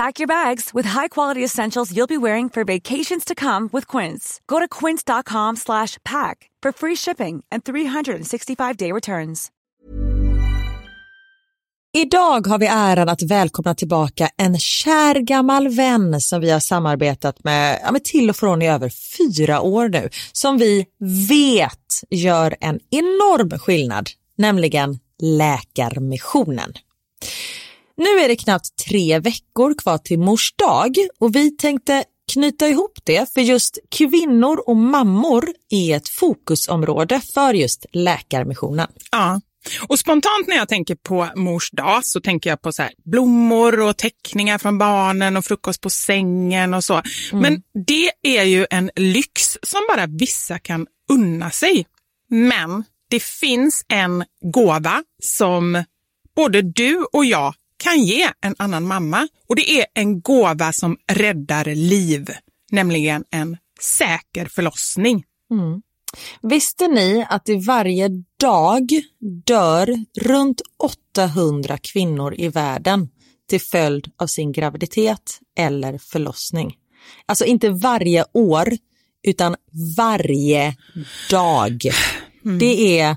Pack your bags with high-quality essentials you'll be wearing for vacations to come with Quince. Go to quince.com slash pack for free shipping and 365-day returns. Idag har vi äran att välkomna tillbaka en kär gammal vän som vi har samarbetat med, ja, med till och från i över fyra år nu, som vi vet gör en enorm skillnad, nämligen Läkarmissionen. Nu är det knappt tre veckor kvar till mors dag och vi tänkte knyta ihop det för just kvinnor och mammor är ett fokusområde för just Läkarmissionen. Ja, och spontant när jag tänker på mors dag så tänker jag på så blommor och teckningar från barnen och frukost på sängen och så. Mm. Men det är ju en lyx som bara vissa kan unna sig. Men det finns en gåva som både du och jag kan ge en annan mamma och det är en gåva som räddar liv, nämligen en säker förlossning. Mm. Visste ni att det varje dag dör runt 800 kvinnor i världen till följd av sin graviditet eller förlossning? Alltså inte varje år, utan varje dag. Mm. Det är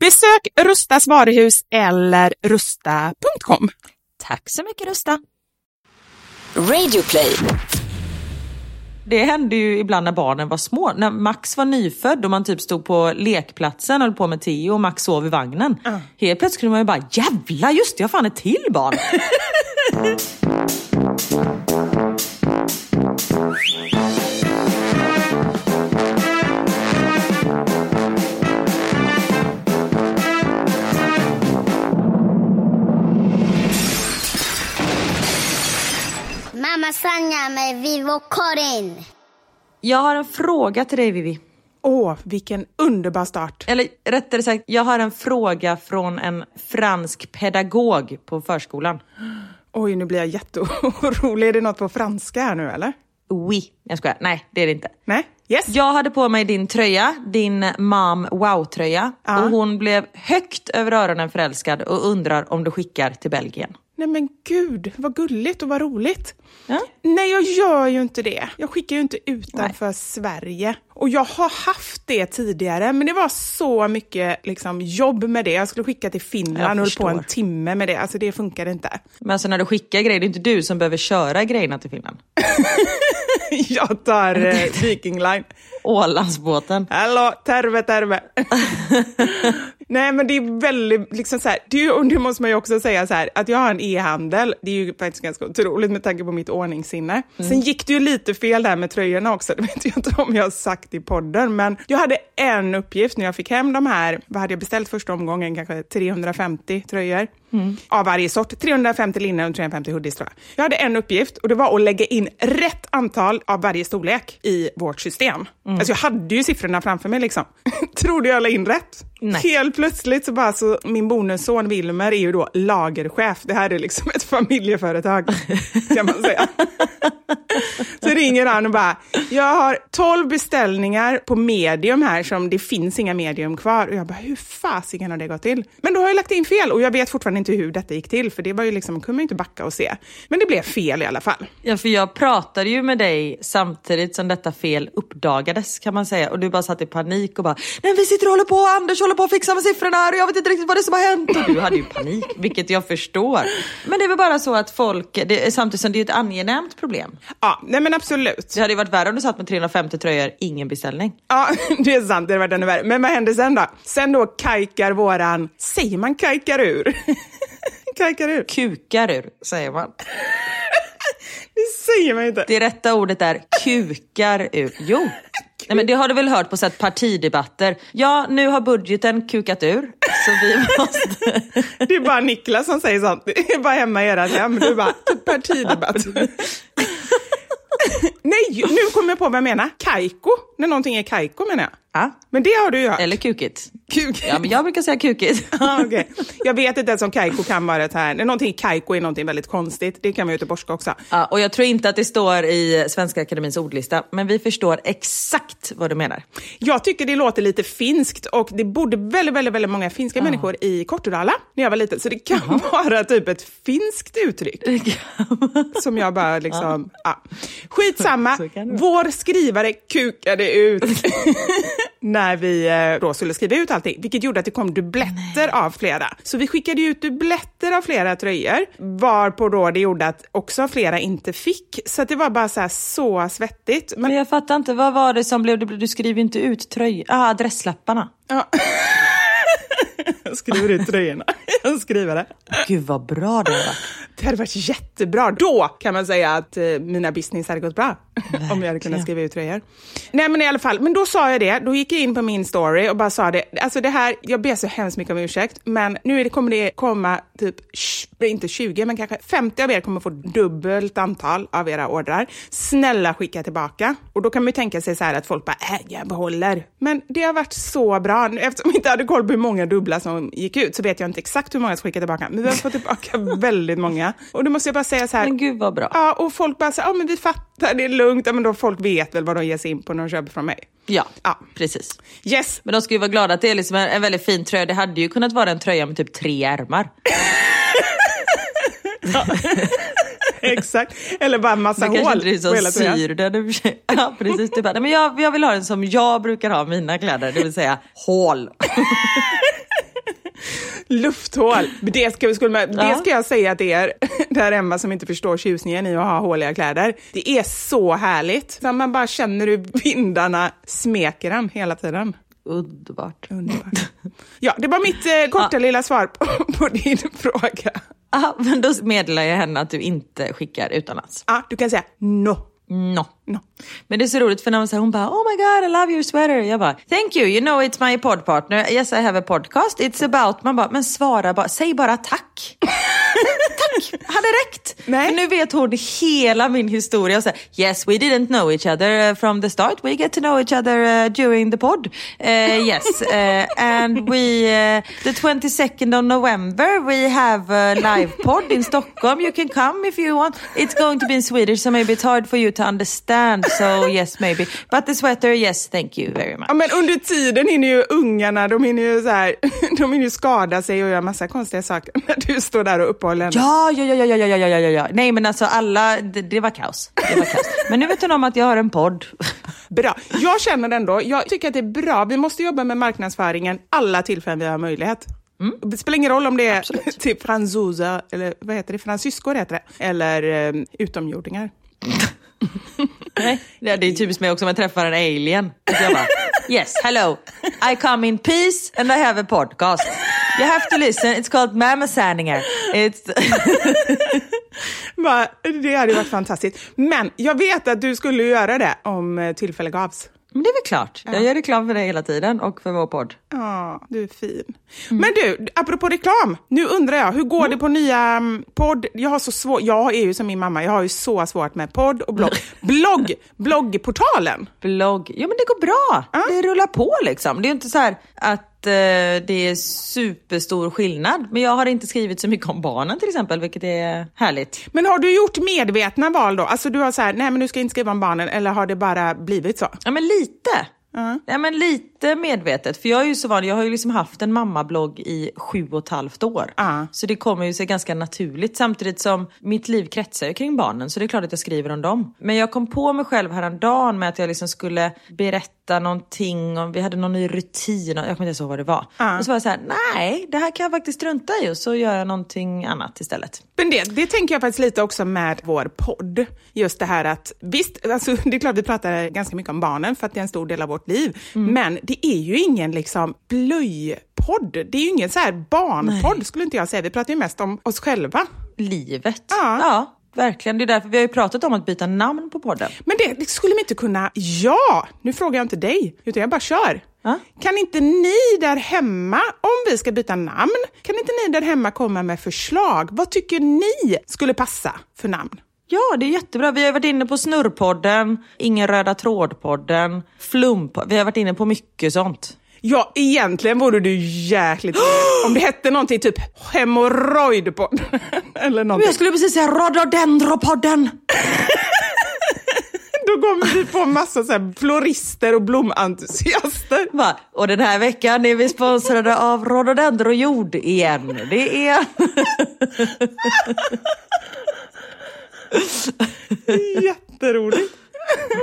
Besök Rustas varuhus eller rusta.com. Tack så mycket Rusta. Radioplay. Det hände ju ibland när barnen var små. När Max var nyfödd och man typ stod på lekplatsen och höll på med Theo och Max sov i vagnen. Helt plötsligt kunde man ju bara jävla just det, jag har fan ett till barn. Mamma Sanja med Vivo Karin. Jag har en fråga till dig Vivi. Åh, vilken underbar start. Eller rättare sagt, jag har en fråga från en fransk pedagog på förskolan. Oj, nu blir jag jätteorolig. Är det något på franska här nu eller? Oui, jag skojar. Nej, det är det inte. Nej? Yes? Jag hade på mig din tröja, din mom wow-tröja. Ja. Och hon blev högt över öronen förälskad och undrar om du skickar till Belgien. Nej men gud, vad gulligt och vad roligt. Ja? Nej, jag gör ju inte det. Jag skickar ju inte utanför Sverige. Och jag har haft det tidigare, men det var så mycket liksom, jobb med det. Jag skulle skicka till Finland och höll på en timme med det. Alltså det funkade inte. Men alltså när du skickar grejer, det är inte du som behöver köra grejerna till Finland. jag tar eh, Viking Line. Ålandsbåten. Hallå, terve, terve. Nej, men det är väldigt, liksom så här, det, och det måste man ju också säga så här, att jag har en e-handel, det är ju faktiskt ganska otroligt med tanke på mitt ordningssinne. Sen gick det ju lite fel där med tröjorna också, det vet jag inte om jag har sagt i podden, men jag hade en uppgift när jag fick hem de här, vad hade jag beställt första omgången, kanske 350 tröjor av varje sort, 350 linnen och 350 hoodies tror jag. Jag hade en uppgift och det var att lägga in rätt antal av varje storlek i vårt system. Alltså jag hade ju siffrorna framför mig liksom. Trodde jag la in rätt. Nej. Helt plötsligt så bara så, min bonusson Wilmer är ju då lagerchef. Det här är liksom ett familjeföretag kan man säga. så ringer han och bara, jag har 12 beställningar på medium här som det finns inga medium kvar. Och jag bara, hur fasiken har det gått till? Men då har jag lagt in fel och jag vet fortfarande inte hur detta gick till för det var ju liksom, man kunde man ju inte backa och se. Men det blev fel i alla fall. Ja, för jag pratade ju med dig samtidigt som detta fel uppdagades kan man säga. Och du bara satt i panik och bara, nej vi sitter och håller på, Anders håller på att fixa med siffrorna här och jag vet inte riktigt vad det är som har hänt. Och du hade ju panik, vilket jag förstår. Men det är väl bara så att folk, det, samtidigt som det är ett angenämt problem. Ja, nej men absolut. Det hade ju varit värre om du satt med 350 tröjor, ingen beställning. Ja, det är sant. Det var ännu värre. Men vad hände sen då? Sen då kajkar våran... Säger man kajkar ur? kajkar ur? Kukar ur, säger man. Det säger man inte. Det rätta ordet är kukar ur. Jo, Nej, men det har du väl hört på så partidebatter. Ja, nu har budgeten kukat ur. Så vi måste... Det är bara Niklas som säger sånt. Det är bara hemma i ert hem. Du bara, partidebatt. Nej, nu kommer jag på vad jag menar. Kajko. När någonting är kajko menar jag. Ja. Men det har du ju hört. Eller kukigt. Kuk. Ja, men jag brukar säga kukigt. Ah, okay. Jag vet inte ens om kajko kan vara ett här. Någonting kajko är någonting väldigt konstigt. Det kan vara göteborgska också. Ja, och jag tror inte att det står i Svenska Akademins ordlista, men vi förstår exakt vad du menar. Jag tycker det låter lite finskt och det bodde väldigt, väldigt, väldigt många finska människor i Kortedala när jag var liten. Så det kan vara typ ett finskt uttryck. Som jag bara liksom... Ja. Skitsamma. Det vara. Vår skrivare kukade ut när vi eh, då skulle skriva ut allting, vilket gjorde att det kom dubbletter av flera. Så vi skickade ut dubbletter av flera tröjor, varpå då det gjorde att också flera inte fick. Så det var bara så, så svettigt. Men Men jag fattar inte, vad var det som blev, du skriver ju inte ut tröj, ah, adresslapparna. Ja. Jag skriver ut tröjorna. Jag skriver det. Gud vad bra det var. Det hade varit jättebra. Då kan man säga att eh, mina business hade gått bra. Om jag hade kunnat skriva ut tröjor. Nej men i alla fall, men då sa jag det. Då gick jag in på min story och bara sa det. Alltså det här, jag ber så hemskt mycket om ursäkt, men nu är det, kommer det komma typ, inte 20, men kanske 50 av er kommer få dubbelt antal av era ordrar. Snälla skicka tillbaka. Och då kan man ju tänka sig så här att folk bara, äh, jag behåller. Men det har varit så bra. Eftersom jag inte hade koll på hur många dubbla som gick ut så vet jag inte exakt hur många som skickade tillbaka. Men vi har fått tillbaka väldigt många. Och då måste jag bara säga så här. Men gud vad bra. Ja, och folk bara så ja men vi fattar, det är lugnt. Ja, men då folk vet väl vad de ger sig in på när de köper från mig. Ja, Ja. precis. Yes, Men de ska ju vara glada att det är liksom en, en väldigt fin tröja. Det hade ju kunnat vara en tröja med typ tre ärmar. exakt. Eller bara en massa kanske hål inte det är på som hela tröjan. syr den. Ja, precis. Du bara, nej, men jag, jag vill ha den som jag brukar ha mina kläder, det vill säga hål. Lufthål. Det ska, vi- skulle det Ja. ska jag säga till er, där Emma som inte förstår tjusningen i att ha håliga kläder. Det är så härligt. Så man bara känner hur vindarna smeker en hela tiden. Underbart. Underbart. Ja, det var mitt eh, korta lilla svar på, på din fråga. Ah, men då meddelar jag henne att du inte skickar utomlands. Ja, du kan säga no. No. No. Men det är så roligt för när hon säger hon bara oh my god I love your sweater. Jag bara thank you you know it's my pod partner. Yes I have a podcast. It's about. Man bara men svara bara. Säg bara tack. tack. Hade räckt. Nej. För nu vet hon hela min historia. Och här, yes we didn't know each other uh, from the start. We get to know each other uh, during the pod. Uh, yes uh, and we uh, the 22nd of November we have a live pod in Stockholm. You can come if you want. It's going to be in Swedish so maybe it's hard for you to understand. So yes maybe. But the sweater yes thank you very much. Ja, men under tiden hinner ju ungarna, de hinner ju, så här, de hinner ju skada sig och göra massa konstiga saker när du står där och uppehåller henne. Ja, ja, ja, ja, ja, ja, ja, ja, ja. Nej men alltså alla, det, det var kaos. Det var kaos. Men nu vet hon om att jag har en podd. Bra. Jag känner ändå, jag tycker att det är bra. Vi måste jobba med marknadsföringen alla tillfällen vi har möjlighet. Det spelar ingen roll om det är till fransoser, eller vad heter det, fransyskor heter det, eller eh, utomjordingar. Nej. Det det är typiskt mig också om jag träffar en alien. Jag bara, yes, hello, I come in peace and I have a podcast. You have to listen, it's called Mamma Sanninger. Det hade varit fantastiskt. Men jag vet att du skulle göra det om eh, tillfälle gavs. Men det är väl klart, jag gör reklam för dig hela tiden och för vår podd. Ja, du är fin. Men du, apropå reklam. Nu undrar jag, hur går det på nya mm, podd? Jag har så svårt, jag är ju som min mamma, jag har ju så svårt med podd och blogg. blogg, bloggportalen. Blogg, ja men det går bra. Det rullar på liksom. Det är inte så här att eh, det är superstor skillnad. Men jag har inte skrivit så mycket om barnen till exempel, vilket är härligt. Men har du gjort medvetna val då? Alltså du har så här, nej men du ska inte skriva om barnen, eller har det bara blivit så? Ja men lite. Ja, men lite medvetet, för jag är ju så van, jag har ju liksom haft en mammablogg i sju och ett halvt år. Ja. Så det kommer ju sig ganska naturligt samtidigt som mitt liv kretsar ju kring barnen så det är klart att jag skriver om dem. Men jag kom på mig själv häromdagen med att jag liksom skulle berätta någonting om, vi hade någon ny rutin, jag kommer inte ihåg vad det var. Och så var jag så här, nej det här kan jag faktiskt strunta i och så gör jag någonting annat istället. Men det, det tänker jag faktiskt lite också med vår podd. Just det här att, visst, alltså, det är klart vi pratar ganska mycket om barnen för att det är en stor del av vårt liv. Men det är ju ingen liksom blöjpodd. Det är ju ingen så här barnpodd skulle inte jag säga. Vi pratar ju mest om oss själva. Livet. Ja. ja. Verkligen, det är därför vi har ju pratat om att byta namn på podden. Men det, det skulle vi inte kunna... Ja! Nu frågar jag inte dig, utan jag bara kör. Ja. Kan inte ni där hemma, om vi ska byta namn, kan inte ni där hemma komma med förslag? Vad tycker ni skulle passa för namn? Ja, det är jättebra. Vi har varit inne på Snurrpodden, Ingen röda tråd-podden, Flump. Vi har varit inne på mycket sånt. Ja, egentligen vore du jäkligt om det hette någonting typ hemorrojdpodd. Eller Men någonting. jag skulle precis säga Rhododendropodden. Då kommer vi få massa så här florister och blomentusiaster. Va? Och den här veckan är vi sponsrade av Rhododendrojord igen. Det är... Jätteroligt.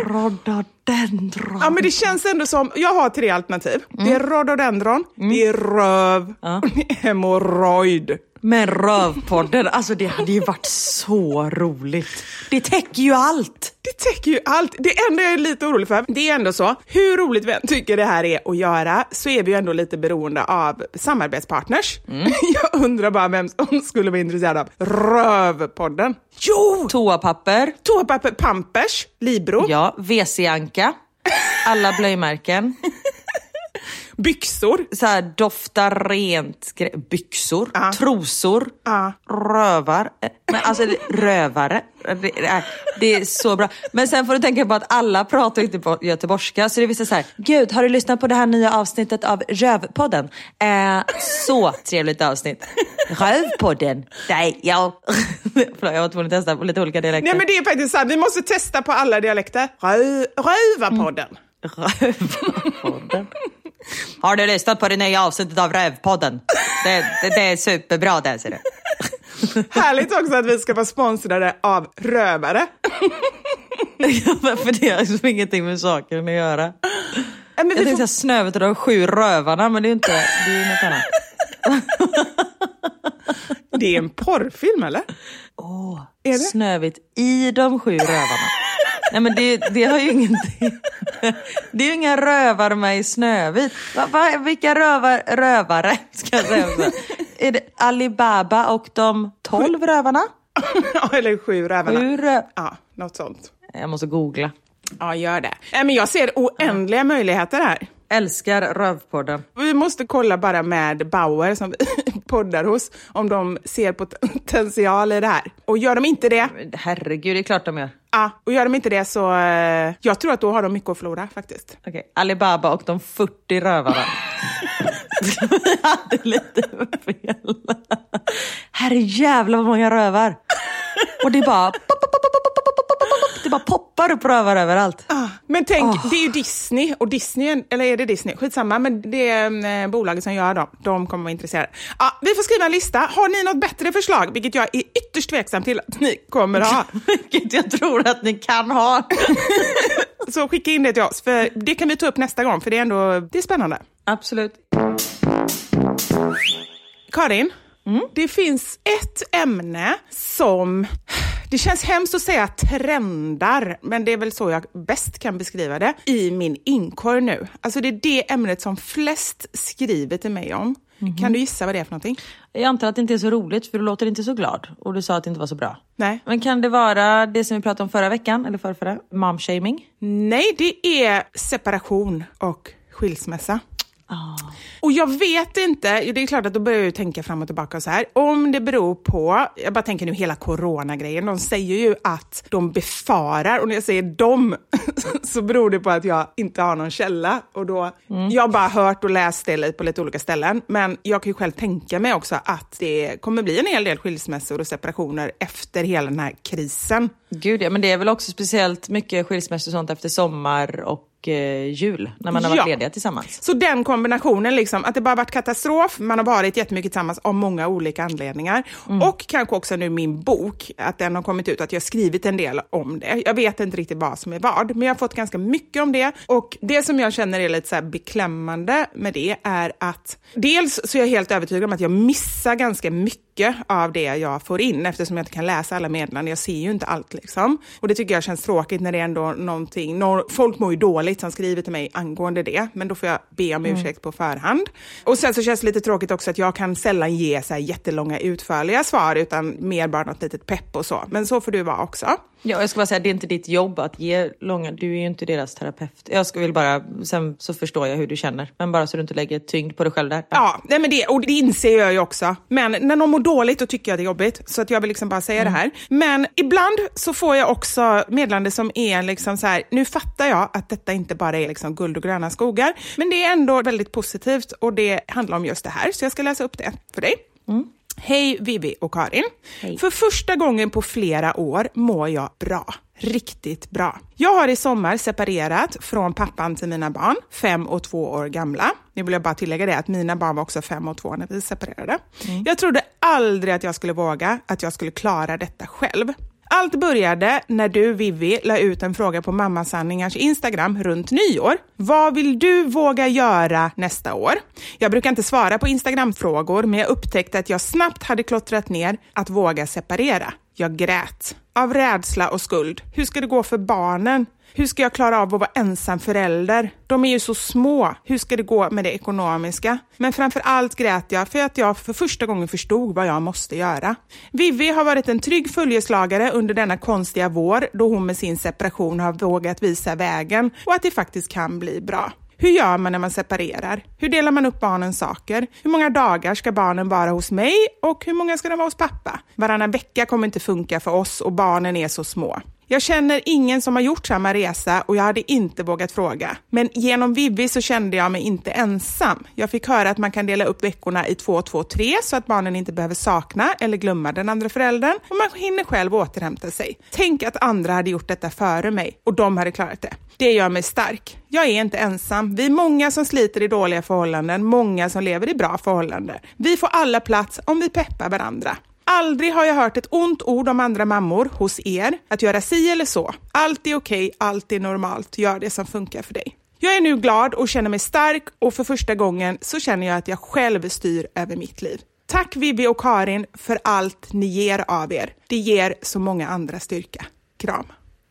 Rhododendron. Ja, men det känns ändå som, jag har tre alternativ. Det är rhododendron, det är röv och det är hemorrojd. Men Rövpodden, alltså det hade ju varit så roligt. Det täcker ju allt. Det täcker ju allt. Det enda jag är lite orolig för, det är ändå så, hur roligt vi än tycker det här är att göra, så är vi ju ändå lite beroende av samarbetspartners. Jag undrar bara vem som skulle vara intresserad av Rövpodden. Jo! Toapapper, Toapapper Pampers, Libro, ja, WC-anka, alla blöjmärken, byxor. så här doftar rent, byxor, Ja. trosor, Ja. rövar. Men alltså rövare. Det, det, är, så bra. Men sen får du tänka på att alla pratar inte på göteborgska. Så det vissa så här, gud har du lyssnat på det här nya avsnittet av Rövpodden? Eh, så trevligt avsnitt. Rövpodden? Nej, ja. Jag var tvungen att testa på lite olika dialekter. Nej men det är faktiskt sant, vi måste testa på alla dialekter. Rö Rövarpodden. Rövpodden. Har du lyssnat på det nya avsnittet av Rövpodden? Det, det, det är superbra det ser du. Härligt också att vi ska vara sponsrade av rövare. För det har liksom ingenting med saken att göra. Ja, men Jag tänkte får... Snövit och de sju rövarna men det är ju inte, det är något annat. Det är en porrfilm eller? Åh, det? Snövit i de sju rövarna. Nej men det, det har ju ingenting. Det är ju inga rövare med i Snövit. Va, va, vilka rövar, rövare ska jag säga också. Är det Alibaba och de tolv rövarna? Ja, eller sju rövarna. Sju rö... Ja, något sånt. Jag måste googla. Ja, gör det. Nej, men jag ser oändliga möjligheter här. Älskar Rövpodden. Vi måste kolla bara med Bauer som vi poddar hos, om de ser potential i det här. Och gör de inte det, Herregud, det är klart de gör. Ja, och gör de inte det så, eh, jag tror att då har de mycket att förlora faktiskt. Okej, Alibaba och de 40 rövarna. Vi hade lite fel. Herre jävlar vad många rövar. Och det är bara... pop, pop, pop, Det bara poppar upp rövar överallt. Ah, Men tänk, det är ju Disney, och Disney, eller är det Disney? Skitsamma, men det är eh, bolaget som gör dem. De kommer vara intresserade. Ja, vi får skriva en lista. Har ni något bättre förslag, vilket jag är ytterst tveksam till att ni kommer ha, Vilket jag tror att ni kan ha. så skicka in det till oss. För det kan vi ta upp nästa gång, för det är ändå det är spännande. Absolut. Karin, det finns ett ämne som... Det känns hemskt att säga trendar, men det är väl så jag bäst kan beskriva det i min inkorg nu. Alltså det är det ämnet som flest skriver till mig om. Kan du gissa vad det är för någonting? Jag antar att det inte är så roligt för du låter inte så glad. Och du sa att det inte var så bra. Nej. Men kan det vara det som vi pratade om förra veckan? Eller förra, förra? Momshaming? Nej, det är separation och skilsmässa. Och jag vet inte, det är klart att då börjar jag tänka fram och tillbaka och så här, om det beror på, jag bara tänker nu hela coronagrejen, de säger ju att de befarar, och när jag säger de så beror det på att jag inte har någon källa. Och då, Jag har bara hört och läst det på lite olika ställen, men jag kan ju själv tänka mig också att det kommer bli en hel del skilsmässor och separationer efter hela den här krisen. Gud ja, men det är väl också speciellt mycket skilsmässor och sånt efter sommar och jul. När man har Ja. varit lediga tillsammans. Så den kombinationen, liksom, att det bara varit katastrof, man har varit jättemycket tillsammans av många olika anledningar. Och kanske också nu min bok, att den har kommit ut, att jag har skrivit en del om det. Jag vet inte riktigt vad som är vad, men jag har fått ganska mycket om det. Och det som jag känner är lite så här beklämmande med det är att dels så är jag helt övertygad om att jag missar ganska mycket mycket av det jag får in eftersom jag inte kan läsa alla meddelanden. Jag ser ju inte allt liksom. Och det tycker jag känns tråkigt när det är ändå någonting, no, folk mår ju dåligt som skriver till mig angående det, men då får jag be om mm. ursäkt på förhand. Och sen så känns det lite tråkigt också att jag kan sällan ge så här jättelånga utförliga svar utan mer bara något litet pepp och så. Men så får du vara också. Ja, jag ska bara säga, det är inte ditt jobb att ge långa, du är ju inte deras terapeut. Jag ska väl bara, sen så förstår jag hur du känner, men bara så du inte lägger tyngd på dig själv där. Ja, nej men det, och det inser jag ju också. Men när någon mår dåligt, då tycker jag det är jobbigt. Så att jag vill liksom bara säga mm. det här. Men ibland så får jag också meddelande som är liksom så här, nu fattar jag att detta inte bara är liksom guld och gröna skogar, men det är ändå väldigt positivt och det handlar om just det här. Så jag ska läsa upp det för dig. Mm. Hej Vivi och Karin. Hej. För första gången på flera år mår jag bra. Riktigt bra. Jag har i sommar separerat från pappan till mina barn, fem och två år gamla. Nu vill jag bara tillägga det att mina barn var också fem och två när vi separerade. Mm. Jag trodde aldrig att jag skulle våga, att jag skulle klara detta själv. Allt började när du, Vivi, la ut en fråga på Mamma Sanningars Instagram runt nyår. Vad vill du våga göra nästa år? Jag brukar inte svara på Instagram-frågor, men jag upptäckte att jag snabbt hade klottrat ner att våga separera. Jag grät. Av rädsla och skuld. Hur ska det gå för barnen? Hur ska jag klara av att vara ensam förälder? De är ju så små. Hur ska det gå med det ekonomiska? Men framför allt grät jag för att jag för första gången förstod vad jag måste göra. Vivi har varit en trygg följeslagare under denna konstiga vår då hon med sin separation har vågat visa vägen och att det faktiskt kan bli bra. Hur gör man när man separerar? Hur delar man upp barnens saker? Hur många dagar ska barnen vara hos mig och hur många ska de vara hos pappa? Varannan vecka kommer inte funka för oss och barnen är så små. Jag känner ingen som har gjort samma resa och jag hade inte vågat fråga. Men genom Vivi så kände jag mig inte ensam. Jag fick höra att man kan dela upp veckorna i två, två, tre så att barnen inte behöver sakna eller glömma den andra föräldern och man hinner själv återhämta sig. Tänk att andra hade gjort detta före mig och de hade klarat det. Det gör mig stark. Jag är inte ensam. Vi är många som sliter i dåliga förhållanden, många som lever i bra förhållanden. Vi får alla plats om vi peppar varandra. Aldrig har jag hört ett ont ord om andra mammor hos er, att göra si eller så. Allt är okej, allt är normalt, gör det som funkar för dig. Jag är nu glad och känner mig stark och för första gången så känner jag att jag själv styr över mitt liv. Tack Vivi och Karin för allt ni ger av er. Det ger så många andra styrka. Kram.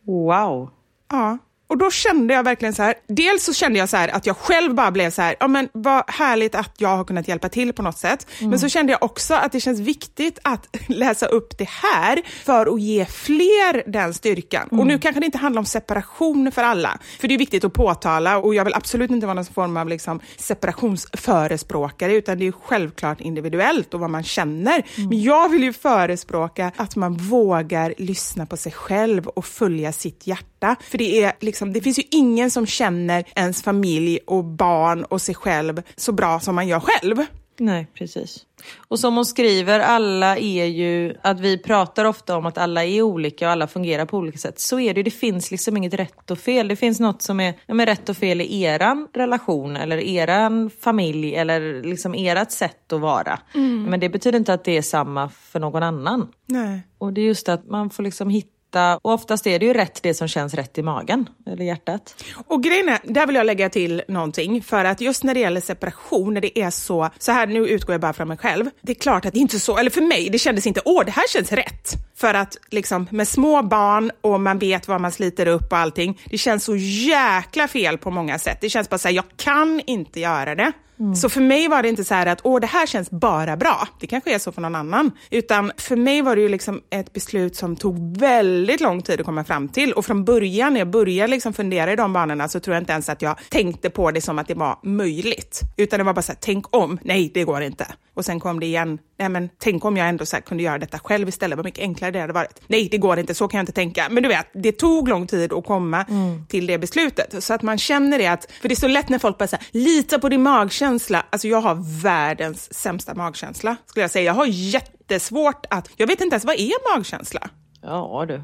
Wow. Ja. Och då kände jag verkligen så här, dels så kände jag så här att jag själv bara blev så här, ja men vad härligt att jag har kunnat hjälpa till på något sätt. Mm. Men så kände jag också att det känns viktigt att läsa upp det här för att ge fler den styrkan. Mm. Och nu kanske det inte handlar om separation för alla, för det är viktigt att påtala och jag vill absolut inte vara någon form av liksom separationsförespråkare, utan det är självklart individuellt och vad man känner. Mm. Men jag vill ju förespråka att man vågar lyssna på sig själv och följa sitt hjärta, för det är liksom liksom, det finns ju ingen som känner ens familj och barn och sig själv så bra som man gör själv. Nej, precis. Och som hon skriver, alla är ju, att vi pratar ofta om att alla är olika och alla fungerar på olika sätt. Så är det det finns liksom inget rätt och fel. Det finns något som är, ja, men rätt och fel i eran relation eller eran familj eller liksom ert sätt att vara. Mm. Men det betyder inte att det är samma för någon annan. Nej. Och det är just att man får liksom hitta testa och oftast är det ju rätt det som känns rätt i magen eller hjärtat. Och grejen är, där vill jag lägga till någonting, för att just när det gäller separation, när det är så, så här nu utgår jag bara från mig själv, det är klart att det inte är så, eller för mig, det kändes inte, åh det här känns rätt. För att liksom med små barn och man vet vad man sliter upp och allting, det känns så jäkla fel på många sätt. Det känns bara så här, jag kan inte göra det. Mm. Så för mig var det inte så här att åh, det här känns bara bra. Det kanske är så för någon annan. Utan för mig var det ju liksom ett beslut som tog väldigt lång tid att komma fram till. Och från början, när jag började liksom fundera i de banorna, så tror jag inte ens att jag tänkte på det som att det var möjligt. Utan det var bara så här, tänk om, nej det går inte. Och sen kom det igen, nej men tänk om jag ändå så kunde göra detta själv istället, vad mycket enklare det hade varit. Nej, det går inte, så kan jag inte tänka. Men du vet, det tog lång tid att komma mm. till det beslutet. Så att man känner det att, för det är så lätt när folk bara säger lita på din magkänsla. Alltså jag har världens sämsta magkänsla, skulle jag säga. Jag har jättesvårt att, jag vet inte ens, vad är magkänsla? Ja du.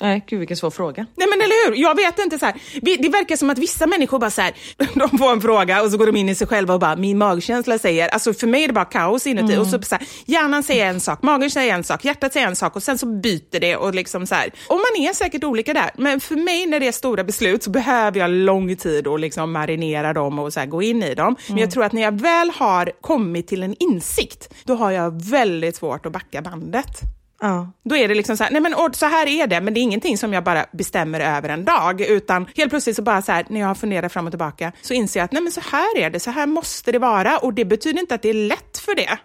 Nej, gud vilken svår fråga. Nej men eller hur, jag vet inte så här. Det verkar som att vissa människor bara så här, de får en fråga och så går de in i sig själva och bara, min magkänsla säger, alltså för mig är det bara kaos inuti. Och så, så här, hjärnan säger en sak, magen säger en sak, hjärtat säger en sak och sen så byter det och liksom så här. Och man är säkert olika där, men för mig när det är stora beslut så behöver jag lång tid att liksom marinera dem och så här, gå in i dem. Men jag tror att när jag väl har kommit till en insikt, då har jag väldigt svårt att backa bandet. Ja. Då är det liksom så här, nej men och så här är det, men det är ingenting som jag bara bestämmer över en dag, utan helt plötsligt så bara så här, när jag har funderat fram och tillbaka, så inser jag att nej men så här är det, så här måste det vara, och det betyder inte att det är lätt för det.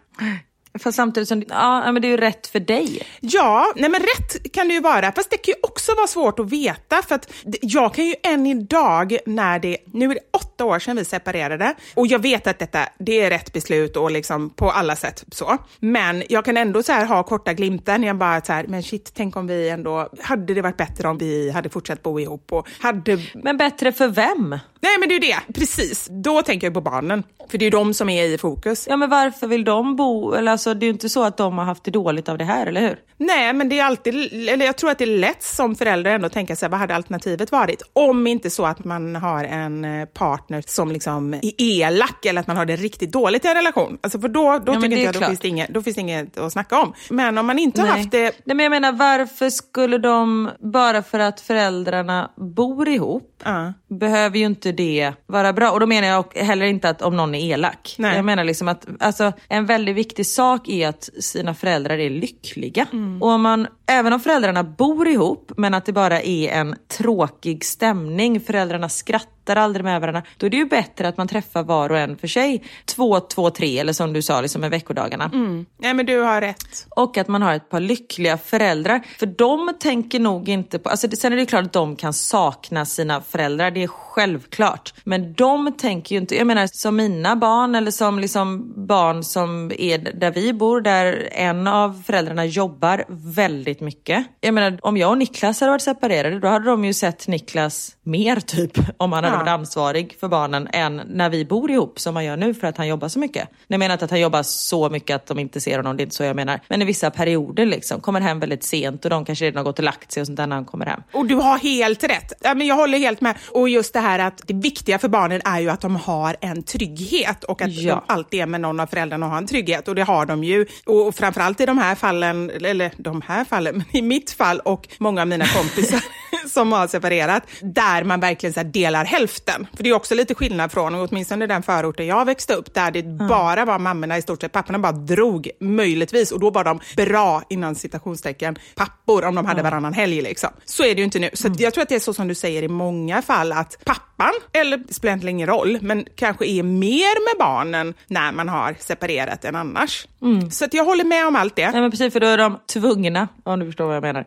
Fast samtidigt som, ja men det är ju rätt för dig. Ja, nej men rätt kan det ju vara, fast det kan ju också vara svårt att veta, för att jag kan ju än idag när det, nu är det åtta år sedan vi separerade, och jag vet att detta, det är rätt beslut och liksom på alla sätt så, men jag kan ändå så här ha korta glimtar när jag bara så här, men shit, tänk om vi ändå, hade det varit bättre om vi hade fortsatt bo ihop och hade Men bättre för vem? Nej men det är ju det, precis. Då tänker jag på barnen. För det är ju de som är i fokus. Ja men varför vill de bo, eller alltså det är ju inte så att de har haft det dåligt av det här, eller hur? Nej, men det är alltid, eller jag tror att det är lätt som förälder ändå att tänka sig, vad hade alternativet varit? Om inte så att man har en eh, partner som liksom är elak eller att man har det riktigt dåligt i en relation. Alltså för då, då men tycker jag, då finns, det inget, då finns det inget att snacka om. Men om man inte har haft det... Nej men jag menar varför skulle de, bara för att föräldrarna bor ihop, Ja. behöver ju inte det vara bra. Och då menar jag heller inte att om någon är elak. Nej. Jag menar liksom att alltså, en väldigt viktig sak är att sina föräldrar är lyckliga. Mm. Och om man, även om föräldrarna bor ihop men att det bara är en tråkig stämning, föräldrarna skrattar aldrig med varandra, då är det ju bättre att man träffar var och en för sig. Två, två, tre eller som du sa, liksom med veckodagarna. Nej men du har rätt. Och att man har ett par lyckliga föräldrar. För de tänker nog inte på... Alltså sen är det klart att de kan sakna sina föräldrar, det är självklart. Men de tänker ju inte... Jag menar som mina barn eller som liksom barn som är där vi bor, där en av föräldrarna jobbar väldigt mycket. Jag menar om jag och Niklas hade varit separerade, då hade de ju sett Niklas mer typ om han hade Ja. varit ansvarig för barnen än när vi bor ihop som man gör nu för att han jobbar så mycket. Jag menar inte att han jobbar så mycket att de inte ser honom, det är inte så jag menar. Men i vissa perioder liksom, kommer hem väldigt sent och de kanske redan har gått och lagt sig och sånt där när han kommer hem. Och du har helt rätt. Ja, men jag håller helt med. Och just det här att det viktiga för barnen är ju att de har en trygghet och att Ja. de alltid är med någon av föräldrarna och har en trygghet. Och det har de ju. Och framförallt i de här fallen, eller de här fallen, men i mitt fall och många av mina kompisar. som har separerat, där man verkligen så delar hälften. För det är också lite skillnad från, åtminstone den förorten jag växte upp, där det bara var mammorna i stort sett, papporna bara drog, möjligtvis, och då var de bra, innan citationstecken, pappor om de hade varannan helg. Liksom. Så är det ju inte nu. Så att jag tror att det är så som du säger i många fall, att pappan, eller det spelar egentligen ingen roll, men kanske är mer med barnen när man har separerat än annars. Så att jag håller med om allt det. Nej men precis, för då är de tvungna, om du förstår vad jag menar.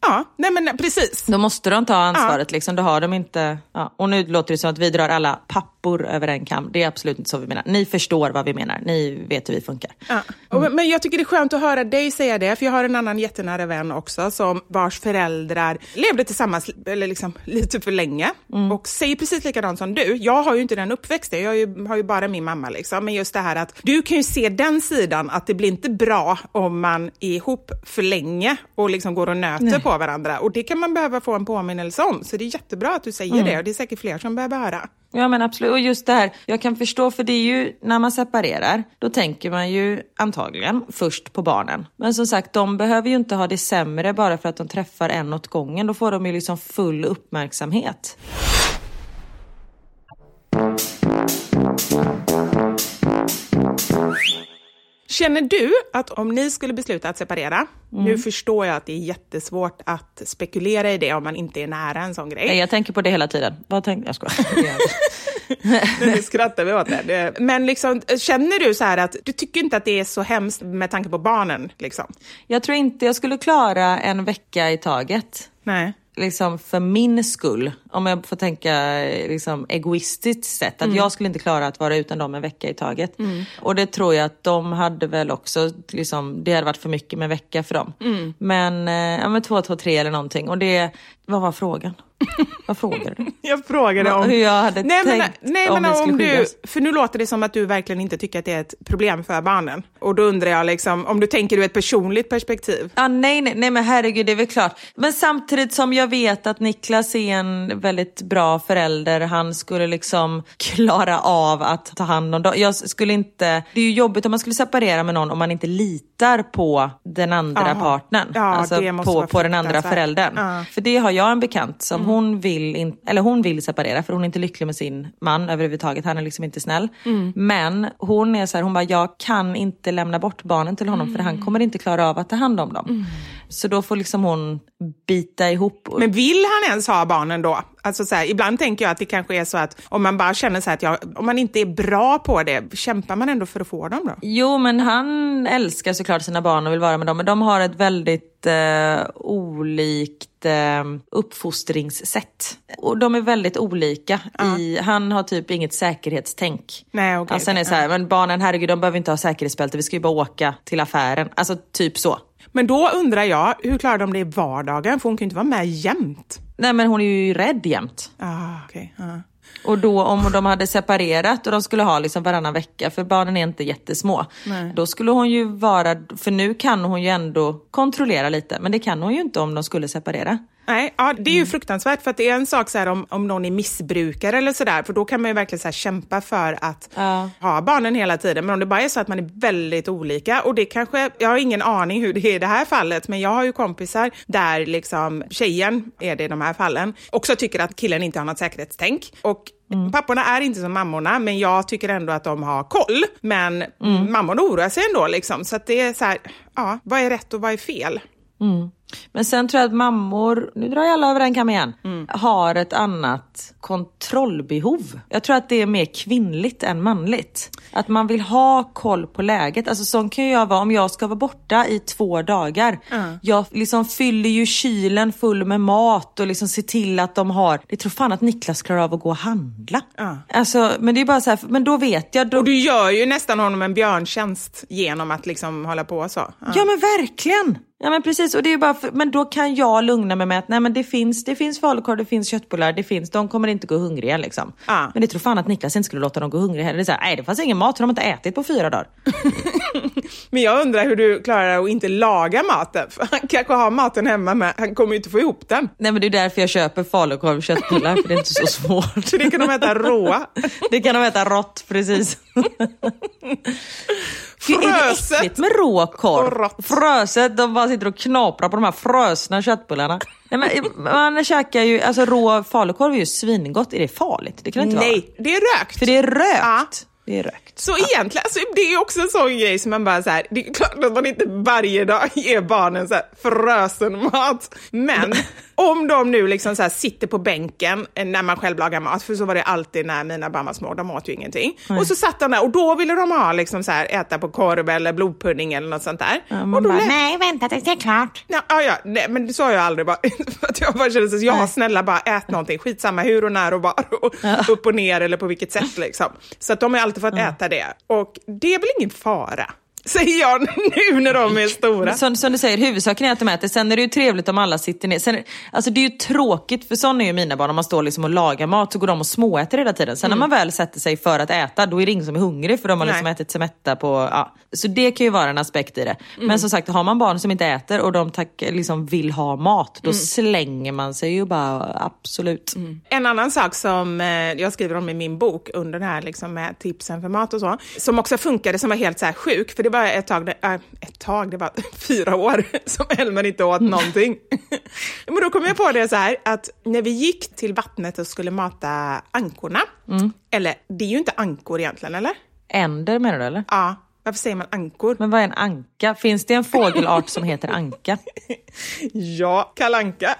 Ja, nej men precis. Då måste de ta ansvaret liksom, då har de inte... Ja. Och nu låter det som att vi drar alla pappor över en kam. Det är absolut inte så vi menar. Ni förstår vad vi menar, ni vet hur vi funkar. Ja. Och, men jag tycker det är skönt att höra dig säga det, för jag har en annan jättenära vän också, som vars föräldrar levde tillsammans eller liksom, lite för länge och säger precis likadant som du. Jag har ju inte den uppväxten, jag har ju, har ju bara min mamma, liksom. men just det här att du kan ju se den sidan, att det blir inte bra om man är ihop för länge och liksom går och nöter på varandra. Och det kan man behöva få en påminnelse om, så det är jättebra att du säger det och det är säkert fler som behöver höra. Ja men absolut, och just det här, jag kan förstå för det är ju när man separerar, då tänker man ju antagligen först på barnen. Men som sagt, de behöver ju inte ha det sämre bara för att de träffar en åt gången. Då får de ju liksom full uppmärksamhet. Känner du att om ni skulle besluta att separera, nu förstår jag att det är jättesvårt att spekulera i det om man inte är nära en sån Nej, grej. jag tänker på det hela tiden. Vad tänkte jag? skojar. Nu skrattar vi åt det. Men liksom, känner du så här att du tycker inte att det är så hemskt med tanke på barnen? Liksom? Jag tror inte jag skulle klara en vecka i taget. Nej. liksom för min skull. Om jag får tänka eh, liksom, egoistiskt sett. Att Mm. jag skulle inte klara att vara utan dem en vecka i taget. Och det tror jag att de hade väl också, liksom, det hade varit för mycket med en vecka för dem. Mm. Men, eh, ja, men två, två, tre eller någonting. Och det, vad var frågan? vad frågade du? Jag frågade om... Hur jag hade nej, men, tänkt nej, om men om du. För nu låter det som att du verkligen inte tycker att det är ett problem för barnen. Och då undrar jag, liksom, om du tänker ur ett personligt perspektiv. Ja, nej, nej, nej, men herregud, det är väl klart. Men samtidigt som jag vet att Niklas är en väldigt bra förälder. Han skulle liksom klara av att ta hand om dem. Jag skulle inte... Det är ju jobbigt om man skulle separera med någon om man inte litar på den andra Jaha. partnern. Ja, alltså på, på den andra föräldern. Ja. Mm. För det har jag en bekant som hon vill, in, eller hon vill separera för hon är inte lycklig med sin man överhuvudtaget. Han är liksom inte snäll. Mm. Men hon är så här, hon bara, jag kan inte lämna bort barnen till honom för Mm. han kommer inte klara av att ta hand om dem. Så då får liksom hon bita ihop. Men vill han ens ha barnen då? Alltså så här, ibland tänker jag att det kanske är så att om man bara känner så här att jag, om man inte är bra på det, kämpar man ändå för att få dem då? Jo, men han älskar såklart sina barn och vill vara med dem. Men de har ett väldigt eh, olikt eh, uppfostringssätt. Och de är väldigt olika. I, han har typ inget säkerhetstänk. Nej, okej, alltså, han är så här, men barnen, herregud, de behöver inte ha säkerhetsbälte. Vi ska ju bara åka till affären. Alltså typ så. Men då undrar jag, hur klarar de det i vardagen? För hon kan ju inte vara med jämt. Nej, men hon är ju rädd jämt. Ah, okej. ah. Och då om de hade separerat och de skulle ha liksom varannan vecka, för barnen är inte jättesmå. Då skulle hon ju vara, för nu kan hon ju ändå kontrollera lite, men det kan hon ju inte om de skulle separera. Nej, ja, det är Mm. ju fruktansvärt för att det är en sak så här, om, om någon är missbrukare eller sådär, för då kan man ju verkligen så här, kämpa för att Ja. ha barnen hela tiden. Men om det bara är så att man är väldigt olika och det kanske, jag har ingen aning hur det är i det här fallet, men jag har ju kompisar där liksom tjejen är det i de här fallen, också tycker att killen inte har något säkerhetstänk. Och Mm. Papporna är inte som mammorna, men jag tycker ändå att de har koll. Men Mm. mammorna oroar sig ändå. Liksom. Så att det är så här, ja, vad är rätt och vad är fel? Men sen tror jag att mammor, nu drar jag alla över en kam igen, har ett annat kontrollbehov. Jag tror att det är mer kvinnligt än manligt. Att man vill ha koll på läget. Alltså sån kan jag vara om jag ska vara borta i två dagar. Jag liksom fyller ju kylen full med mat och liksom ser till att de har, det tror fan att Niklas klarar av att gå och handla. Ja. Alltså, men det är bara så här, men då vet jag. Då, Och du gör ju nästan honom en björntjänst genom att liksom hålla på så. Ja. Ja men verkligen! Ja men precis, och det är bara för, men då kan jag lugna mig med att nej men det finns, det finns falukorv, det finns köttbullar, det finns, de kommer inte gå hungriga liksom. Ja. Men det tror fan att Niklas inte skulle låta dem gå hungriga heller. Det är så här, nej det fanns ingen mat, för de har inte ätit på fyra dagar. Men jag undrar hur du klarar att inte laga maten. För han kanske har maten hemma men han kommer ju inte få ihop den. Nej men det är därför jag köper falukorv och köttbullar, för det är inte så svårt. Så det kan de äta råa. Det kan de äta rått, precis. Gud, är det Fröset äckligt med rå korv? Fröset, de bara sitter och knaprar på de här frösna köttbullarna. Nej, men, man käkar ju, alltså rå falukorv är ju svingott. Är det farligt? Det kan det inte vara. Nej, det är rökt. För det är rökt. Ja. Det är rökt. Så egentligen, alltså, det är också en sån grej som man bara så här, det är klart att man inte varje dag ger barnen så här frösen mat. Men om de nu liksom så sitter på bänken när man själv lagar mat, för så var det alltid när mina barn var små, de åt ju ingenting. Och så satt de där och då ville de ha liksom så här, äta på korv eller blodpudding eller något sånt där. Ja, och då bara, lät- nej vänta tills det är klart. Ja, ja, ja, nej, men så har jag aldrig varit. Jag bara kände så, ja snälla bara ät någonting, skitsamma hur och när och var och upp och ner eller på vilket sätt liksom. Så att de har alltid fått äta det. Och det är väl ingen fara, säger jag nu när de är stora. Som, som du säger, huvudsaken är att de äter. Sen är det ju trevligt om alla sitter ner. Sen, alltså det är ju tråkigt, för sån är ju mina barn. Om man står liksom och lagar mat så går de och småäter hela tiden. Sen när man väl sätter sig för att äta, då är det ingen som är hungrig för de har liksom Nej. ätit sig mätta på... Ja. Så det kan ju vara en aspekt i det. Men som sagt, har man barn som inte äter och de tack, liksom vill ha mat, då slänger man sig ju bara absolut. En annan sak som eh, jag skriver om i min bok under det här liksom, med tipsen för mat och så, som också funkade som var helt så här sjuk, för det var ett tag, äh, ett tag, det var fyra år som Elmer inte åt någonting. Men då kom jag på det så här att när vi gick till vattnet och skulle mata ankorna, eller det är ju inte ankor egentligen, eller? Änder menar du eller? Ja, varför säger man ankor? Men vad är en anka? Finns det en fågelart som heter anka? Ja, kalanka.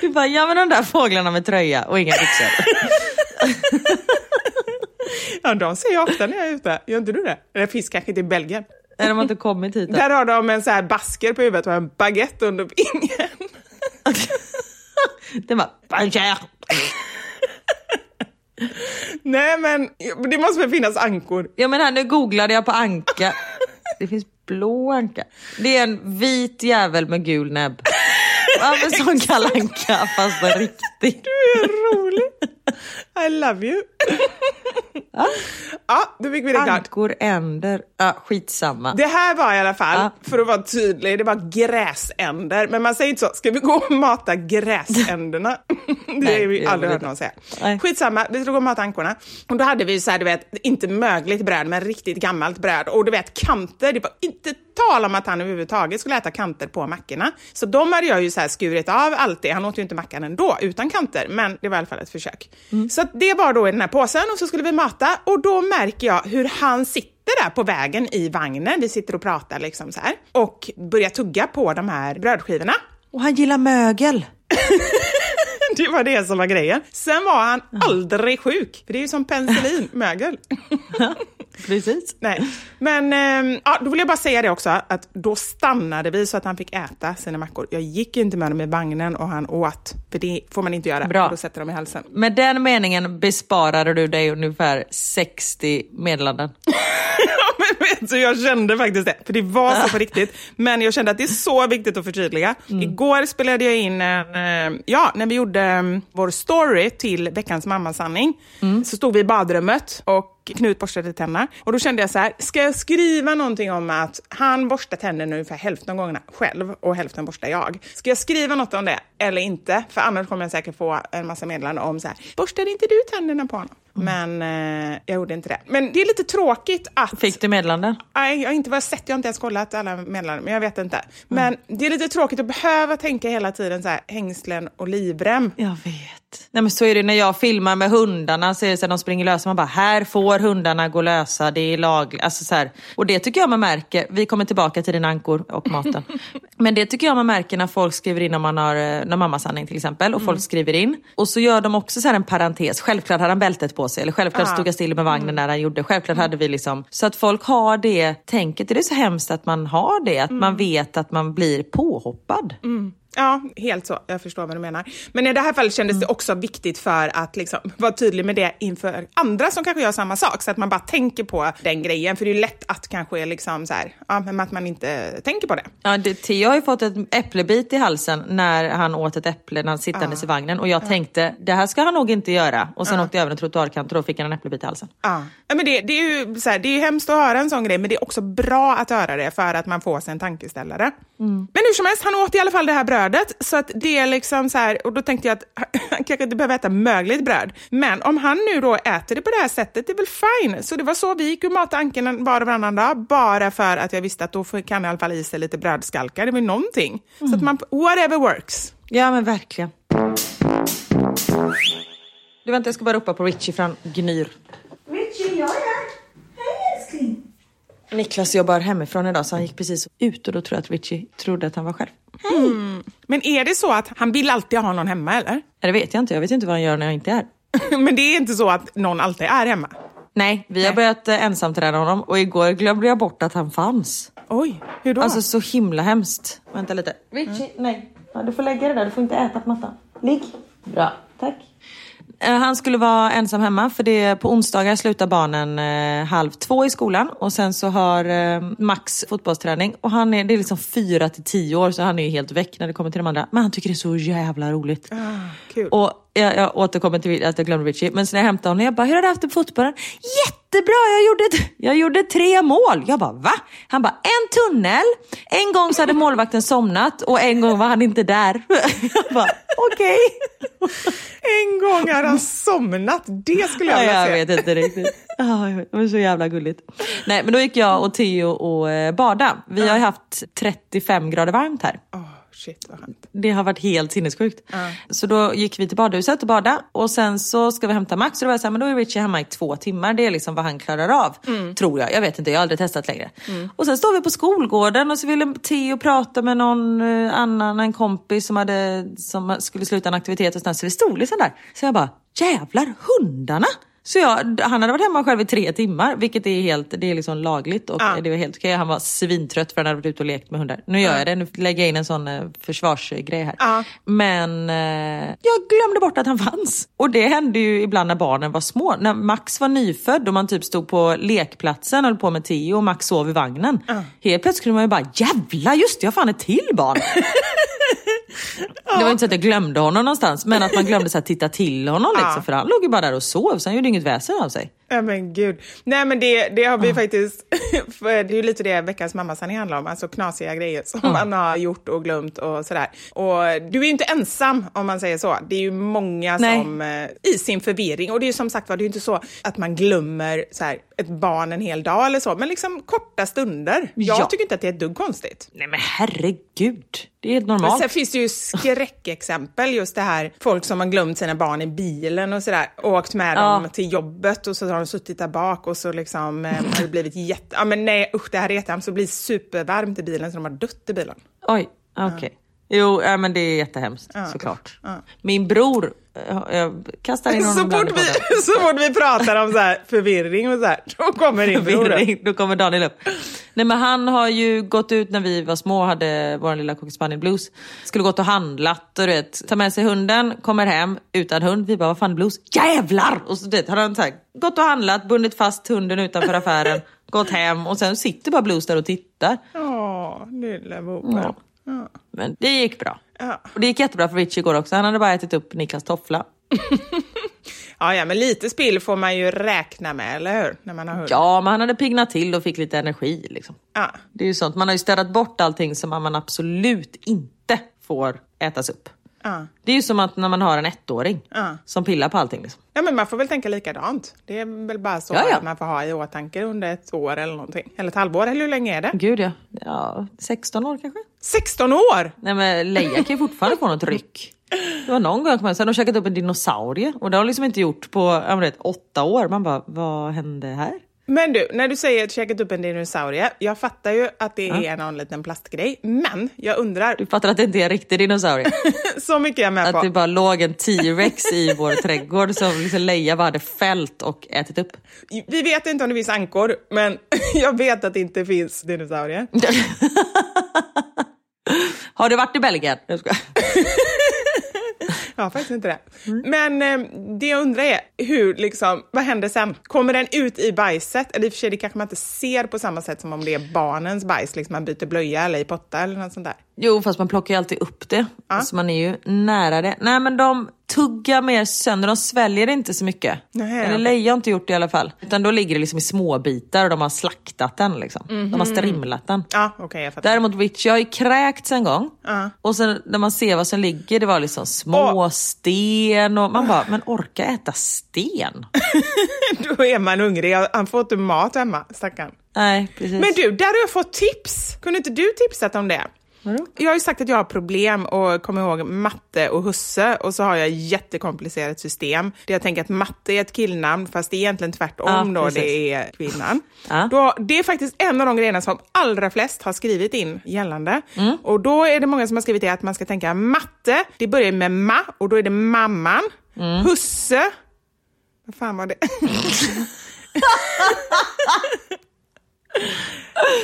Du bara, ja men de där fåglarna med tröja och inga byxor. Ja, de ser jag ofta när jag är ute. Gör inte du det? Eller finns kanske inte i Belgien. Nej, de har inte kommit hit än. Där har de en så här basker på huvudet och en baguette under vingen. Det var bonjour. Nej men det måste väl finnas ankor. Ja men här nu googlade jag på anka. Det finns blå anka. Det är en vit jävel med gul näbb. Som Kalle Anka fast en riktig. Du är rolig. I love you. Ja, då fick vi det klart. Ankor, änder. Ja skitsamma. Det här var i alla fall, Ja. för att vara tydlig, det var gräsänder. Men man säger inte så, ska vi gå och mata gräsänderna? det Nej, har vi aldrig hört någon säga. Nej. Skitsamma, vi skulle gå och mata ankorna. Och då hade vi så här, du vet, inte mögligt bröd, men riktigt gammalt bröd. Och du vet, kanter, det var inte tal om att han överhuvudtaget skulle äta kanter på mackorna. Så de hade jag ju så skurit av alltid. Han åt ju inte mackan ändå, utan kanter. Men det var i alla fall ett försök. Så att det var då i den här påsen och så skulle vi mata. Och då märker jag hur han sitter där på vägen i vagnen. Vi sitter och pratar liksom så här. Och börjar tugga på de här brödskivorna. Och han gillar mögel. Det var det som var grejen. Sen var han aldrig sjuk, för det är ju som penicillin, mögel. Precis. Nej, men ehm, ja, då vill jag bara säga det också, att då stannade vi så att han fick äta sina mackor. Jag gick inte med dem i vagnen och han åt, för det får man inte göra, Bra. då sätter de i halsen. Med den meningen besparade du dig ungefär 60 meddelanden. Du, jag kände faktiskt det, för det var så på riktigt. Men jag kände att det är så viktigt att förtydliga. Igår spelade jag in en, eh, ja, när vi gjorde eh, vår story till veckans mammasanning, så stod vi i badrummet och Knut borstade tänderna. Och då kände jag så här, ska jag skriva någonting om att han borstar tänderna ungefär hälften av gångerna själv och hälften borstar jag? Ska jag skriva något om det eller inte? För annars kommer jag säkert få en massa meddelanden om så här, borstade inte du tänderna på honom? Men eh, jag gjorde inte det. Men det är lite tråkigt att... Fick du meddelanden? Nej, jag har inte vad jag sett, jag har inte ens kollat alla meddelanden, men jag vet inte. Men det är lite tråkigt att behöva tänka hela tiden så här, hängslen och livrem. Jag vet. Nej men så är det när jag filmar med hundarna så är det så att de springer lösa. Man bara, här får hundarna gå lösa, det är lagligt. Alltså så här. Och det tycker jag man märker, vi kommer tillbaka till dina ankor och maten. men det tycker jag man märker när folk skriver in om man har när mammasanning till exempel och folk skriver in. Och så gör de också så en parentes, självklart hade han bältet på sig eller självklart Ah. stod jag still med vagnen när han gjorde. Självklart hade vi liksom, så att folk har det tänket. Det är så hemskt att man har det, att man vet att man blir påhoppad. Ja, helt så. Jag förstår vad du menar. Men i det här fallet kändes det också viktigt för att liksom vara tydlig med det inför andra som kanske gör samma sak, så att man bara tänker på den grejen. För det är ju lätt att kanske liksom så här, ja, men att man inte tänker på det. Ja, det, Theo har ju fått ett äpplebit i halsen när han åt ett äpple när han sittandes i vagnen och jag tänkte det här ska han nog inte göra och sen åkte jag över en trottoarkant och då fick han en äpplebit i halsen. Ja. Ja, men det, det, är ju så här, det är ju hemskt att höra en sån grej, men det är också bra att höra det för att man får sig en tankeställare. Men hur som helst, han åt i alla fall det här brödet, så att det är liksom så här, och då tänkte jag att han kanske inte behöver äta mögligt bröd. Men om han nu då äter det på det här sättet, det är väl fine. Så det var så vi gick och matade ankorna var och varannan dag, bara för att jag visste att då kan i alla fall i sig lite brödskalkar, det var någonting. Så att man, whatever works. Ja men verkligen. Du vänta jag ska bara ropa på Richie för han gnyr. Richie, jag är här. Hej älskling. Niklas jobbar hemifrån idag så han gick precis ut och då tror jag att Richie trodde att han var själv. Men är det så att han vill alltid ha någon hemma, eller? Nej, Det vet jag inte, jag vet inte vad han gör när jag inte är. Men det är inte så att någon alltid är hemma? Nej, vi har börjat eh, ensamträna honom och igår glömde jag bort att han fanns. Oj, hur då? Alltså så himla hemskt. Vänta lite. Richie, nej. Ja, du får lägga det där, du får inte äta på mattan. Ligg. Bra, tack. Eh, Han skulle vara ensam hemma för det på onsdagar slutar barnen eh, halv två i skolan och sen så har eh, Max fotbollsträning och han är, det är liksom fyra till tio år så han är ju helt väck när det kommer till de andra. Men han tycker det är så jävla roligt. Ah, kul. Och jag, jag återkommer till att jag glömde Richie. Men sen när jag hämtade honom, jag bara, hur har du haft det på fotbollen? Jättebra, jag gjorde, jag gjorde tre mål. Jag bara, va? Han bara, en tunnel. En gång så hade målvakten somnat och en gång var han inte där. Jag bara, okej. En gång har han somnat, det skulle jag Ja, vilja jag se. vet inte riktigt. Jag det var så jävla gulligt. Nej, men då gick jag och Theo och eh, bada. Vi har haft 35 grader varmt här. Åh, shit vad skönt. Det har varit helt sinnessjukt. Så då gick vi till badhuset och bada och sen så ska vi hämta Max och då var jag så här, men då är Richie hemma i två timmar. Det är liksom vad han klarar av. Tror jag. Jag vet inte, jag har aldrig testat längre. Och sen står vi på skolgården och så ville Theo prata med någon eh, annan, en kompis som, hade, som skulle sluta en aktivitet och sådär. Så vi stod liksom där. Så jag bara, jävlar hundarna! Så jag, han hade varit hemma själv i tre timmar, vilket är helt det är liksom lagligt och Ja. det var helt okej. Han var svintrött för han hade varit ute och lekt med hundar. Nu gör jag det, nu lägger jag in en sån eh, försvarsgrej här. Ja. Men eh, jag glömde bort att han fanns. Och det hände ju ibland när barnen var små. När Max var nyfödd och man typ stod på lekplatsen och höll på med Theo och Max sov i vagnen. Helt plötsligt kunde man ju bara, jävla just det, jag har fan ett till barn. Det var inte så att jag glömde honom någonstans, men att man glömde så här, titta till honom. Liksom. För han låg ju bara där och sov, så han gjorde inget väsen av sig. Ja men gud. Nej men det, det har vi faktiskt, för det är ju lite det veckans mammasanning handlar om, alltså knasiga grejer som man har gjort och glömt och sådär. Och du är ju inte ensam om man säger så. Det är ju många Nej. som eh, i sin förvirring, och det är ju som sagt var, det är ju inte så att man glömmer så här, ett barn en hel dag eller så, men liksom korta stunder. Jag Ja. tycker inte att det är ett dugg konstigt. Nej men herregud, det är helt Men normalt. sen finns det ju skräckexempel, just det här folk som har glömt sina barn i bilen och sådär, och åkt med Ja. dem till jobbet och så har de suttit där bak och så liksom eh, har det blivit jätte... Ja men nej usch det här är jättehemskt, så blir supervarmt i bilen så de har dött i bilen. Oj, okej. Jo, ja, men det är jättehemskt såklart. Min bror, eh, jag kastar in Så honom ibland fort, vi, så fort vi pratar om så här förvirring och så här, då kommer din bror. Då kommer Daniel upp. Nej men han har ju gått ut när vi var små och hade vår lilla Cocker Spaniel Blues. Skulle gått och handlat och du vet, ta med sig hunden, kommer hem utan hund. Vi bara, vad fan Blues? Jävlar! Och så du vet, har han så här, gått och handlat, bundit fast hunden utanför affären, gått hem och sen sitter bara Blues där och tittar. Åh, lilla boven. Ja. Men det gick bra. Ja. Och det gick jättebra för Richie igår också. Han hade bara ätit upp Niklas toffla. Ja, ja, men lite spill får man ju räkna med, eller hur? När man har hund. Ja, men han hade piggnat till och fick lite energi. Liksom. Ja. Det är ju sånt. Man har ju städat bort allting som man absolut inte får ätas upp. Ja. Det är ju som att när man har en ettåring Ja. som pillar på allting. Liksom. Ja, men man får väl tänka likadant. Det är väl bara så att man får ha i åtanke under ett år eller någonting. Eller ett halvår, eller hur länge är det? Gud ja. ja. 16 år kanske? 16 år! Nej men Leia kan ju fortfarande få något ryck. Det var någon gång sen har de käkat upp en dinosaurie och det har de liksom inte gjort på vet, åtta år. Man bara, vad hände här? Men du, när du säger käkat upp en dinosaurie, jag fattar ju att det är någon liten plastgrej, men jag undrar, Du fattar att det inte är en riktig dinosaurie? så mycket är jag med Att det på. bara låg en T-rex i vår trädgård som liksom Leia bara hade fällt och ätit upp. Vi vet inte om det finns ankor, men jag vet att det inte finns dinosaurier. Har du varit i Belgien? Jag. Jag har faktiskt inte det. Men eh, det jag undrar är, hur, liksom, vad händer sen? Kommer den ut i bajset? Eller i och för sig, det kanske man inte ser på samma sätt som om det är barnens bajs, liksom man byter blöja eller i potta eller något sånt där. Jo, fast man plockar ju alltid upp det. Så man är ju nära det. Nej, men de tuggar mer sönder. De sväljer inte så mycket. Nej, Eller. Leia har inte gjort det i alla fall. Utan då ligger det liksom i små bitar och de har slaktat den. Liksom. De har strimlat den. Ja, okej, jag fattar. Däremot Richie har ju kräkts en gång. Ja. Och sen när man ser vad som ligger, det var liksom små Åh. sten och man bara, men orka äta sten? Då är man hungrig. Han får inte mat hemma, stackarn. Nej, precis. Men du, där har jag fått tips. Kunde inte du tipsat om det? Jag har ju sagt att jag har problem och kommer ihåg matte och husse och så har jag ett jättekomplicerat system där jag tänker att matte är ett killnamn fast det är egentligen tvärtom Ja, då det är kvinnan. Ja. Då, det är faktiskt en av de grejerna som allra flest har skrivit in gällande. Mm. Och då är det många som har skrivit det att man ska tänka matte, det börjar med ma och då är det mamman. Mm. Husse, vad fan var det?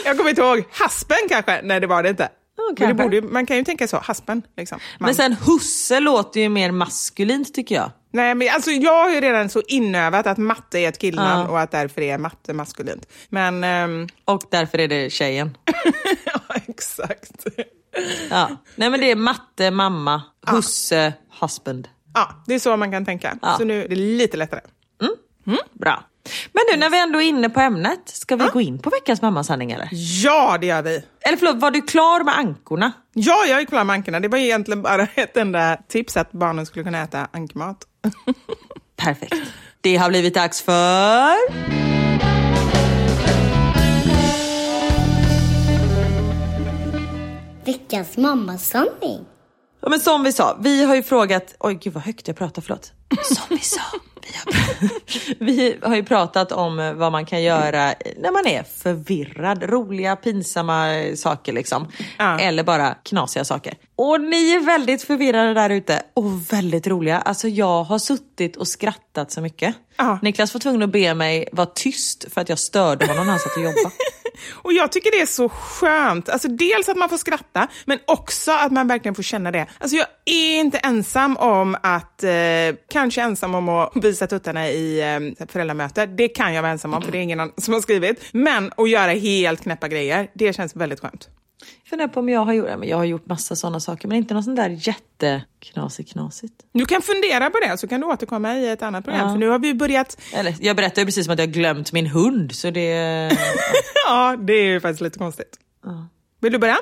Jag kommer inte ihåg. Haspen kanske? Nej, det var det inte. Kanske. borde, man kan ju tänka så. Haspen, liksom. Man. Men sen husse låter ju mer maskulint tycker jag. Nej, men alltså, jag har ju redan så inövat att matte är ett killnamn Ja. och att därför är matte maskulint. Men, ehm, Och därför är det tjejen. ja, exakt. Ja. Nej men det är matte, mamma, husse, husband. Ja, det är så man kan tänka. Ja. Så nu är det lite lättare. Bra. Men nu när vi ändå är inne på ämnet, ska vi gå in på veckans mammasanning eller? Ja, det gör vi. Eller förlåt, var du klar med ankorna? Ja, jag är klar med ankorna. Det var egentligen bara ett enda tips att barnen skulle kunna äta ankmat. Perfekt. Det har blivit dags för... Veckans mammasanning. Ja, men som vi sa, vi har ju frågat... Oj, gud vad högt jag pratar, förlåt. Som vi sa, vi har, vi har ju pratat om vad man kan göra när man är förvirrad. Roliga, pinsamma saker liksom. Ja. Eller bara knasiga saker. Och ni är väldigt förvirrade där ute och väldigt roliga. Alltså jag har suttit och skrattat så mycket. Ja. Niklas var tvungen att be mig vara tyst för att jag störde honom när han satt och jobbade. Och jag tycker det är så skönt. Alltså dels att man får skratta, men också att man verkligen får känna det. Alltså jag är inte ensam om att, eh, kanske ensam om att visa tuttarna i eh, föräldramöte. Det kan jag vara ensam om, för det är ingen som har skrivit. Men att göra helt knäppa grejer, det känns väldigt skönt. Jag funderar på om jag har gjort, ja, men jag har gjort massa sådana saker men inte något sånt där jätteknasigt knasigt. Du kan fundera på det, så kan du återkomma i ett annat program. Ja. För nu har vi börjat... Eller, jag berättade precis som att jag glömt min hund så det... Ja, det är ju faktiskt lite konstigt. Vill du börja?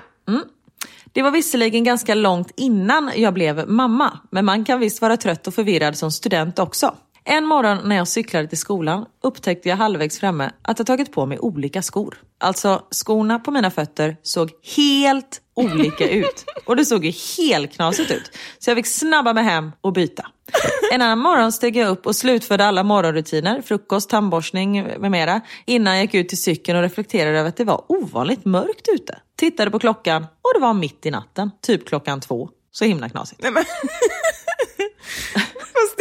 Det var visserligen ganska långt innan jag blev mamma, men man kan visst vara trött och förvirrad som student också. En morgon när jag cyklade till skolan upptäckte jag halvvägs framme att jag tagit på mig olika skor. Alltså, skorna på mina fötter såg helt olika ut. Och det såg ju helt knasigt ut. Så jag fick snabba mig hem och byta. En annan morgon steg jag upp och slutförde alla morgonrutiner, frukost, tandborstning med mera, innan jag gick ut till cykeln och reflekterade över att det var ovanligt mörkt ute. Tittade på klockan och det var mitt i natten, typ klockan två. Så himla knasigt. Nej, men...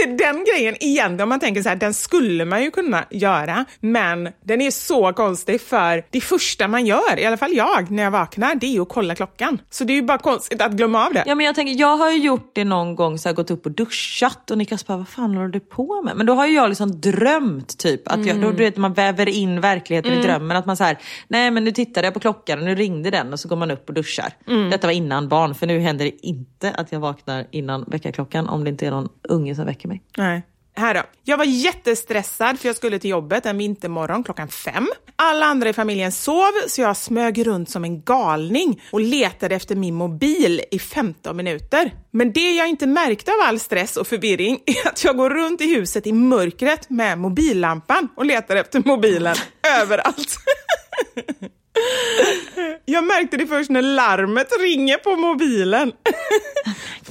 Är den grejen igen, om man tänker så här, den skulle man ju kunna göra, men den är så konstig för det första man gör, i alla fall jag, när jag vaknar, det är att kolla klockan. Så det är ju bara konstigt att glömma av det. Ja men jag tänker, jag har ju gjort det någon gång så har gått upp och duschat och Niklas bara, vad fan håller du på med? Men då har ju jag liksom drömt typ, att jag, då, du vet man väver in verkligheten i drömmen. Att man så här, nej men nu tittade jag på klockan och nu ringde den och så går man upp och duschar. Detta var innan barn, för nu händer det inte att jag vaknar innan väckarklockan om det inte är någon unge som väcker mig. Nej. Här då. Jag var jättestressad för jag skulle till jobbet en vintermorgon klockan fem. Alla andra i familjen sov så jag smög runt som en galning och letade efter min mobil i 15 minuter. Men det jag inte märkte av all stress och förvirring är att jag går runt i huset i mörkret med mobillampan och letar efter mobilen överallt. Jag märkte det först när larmet ringer på mobilen.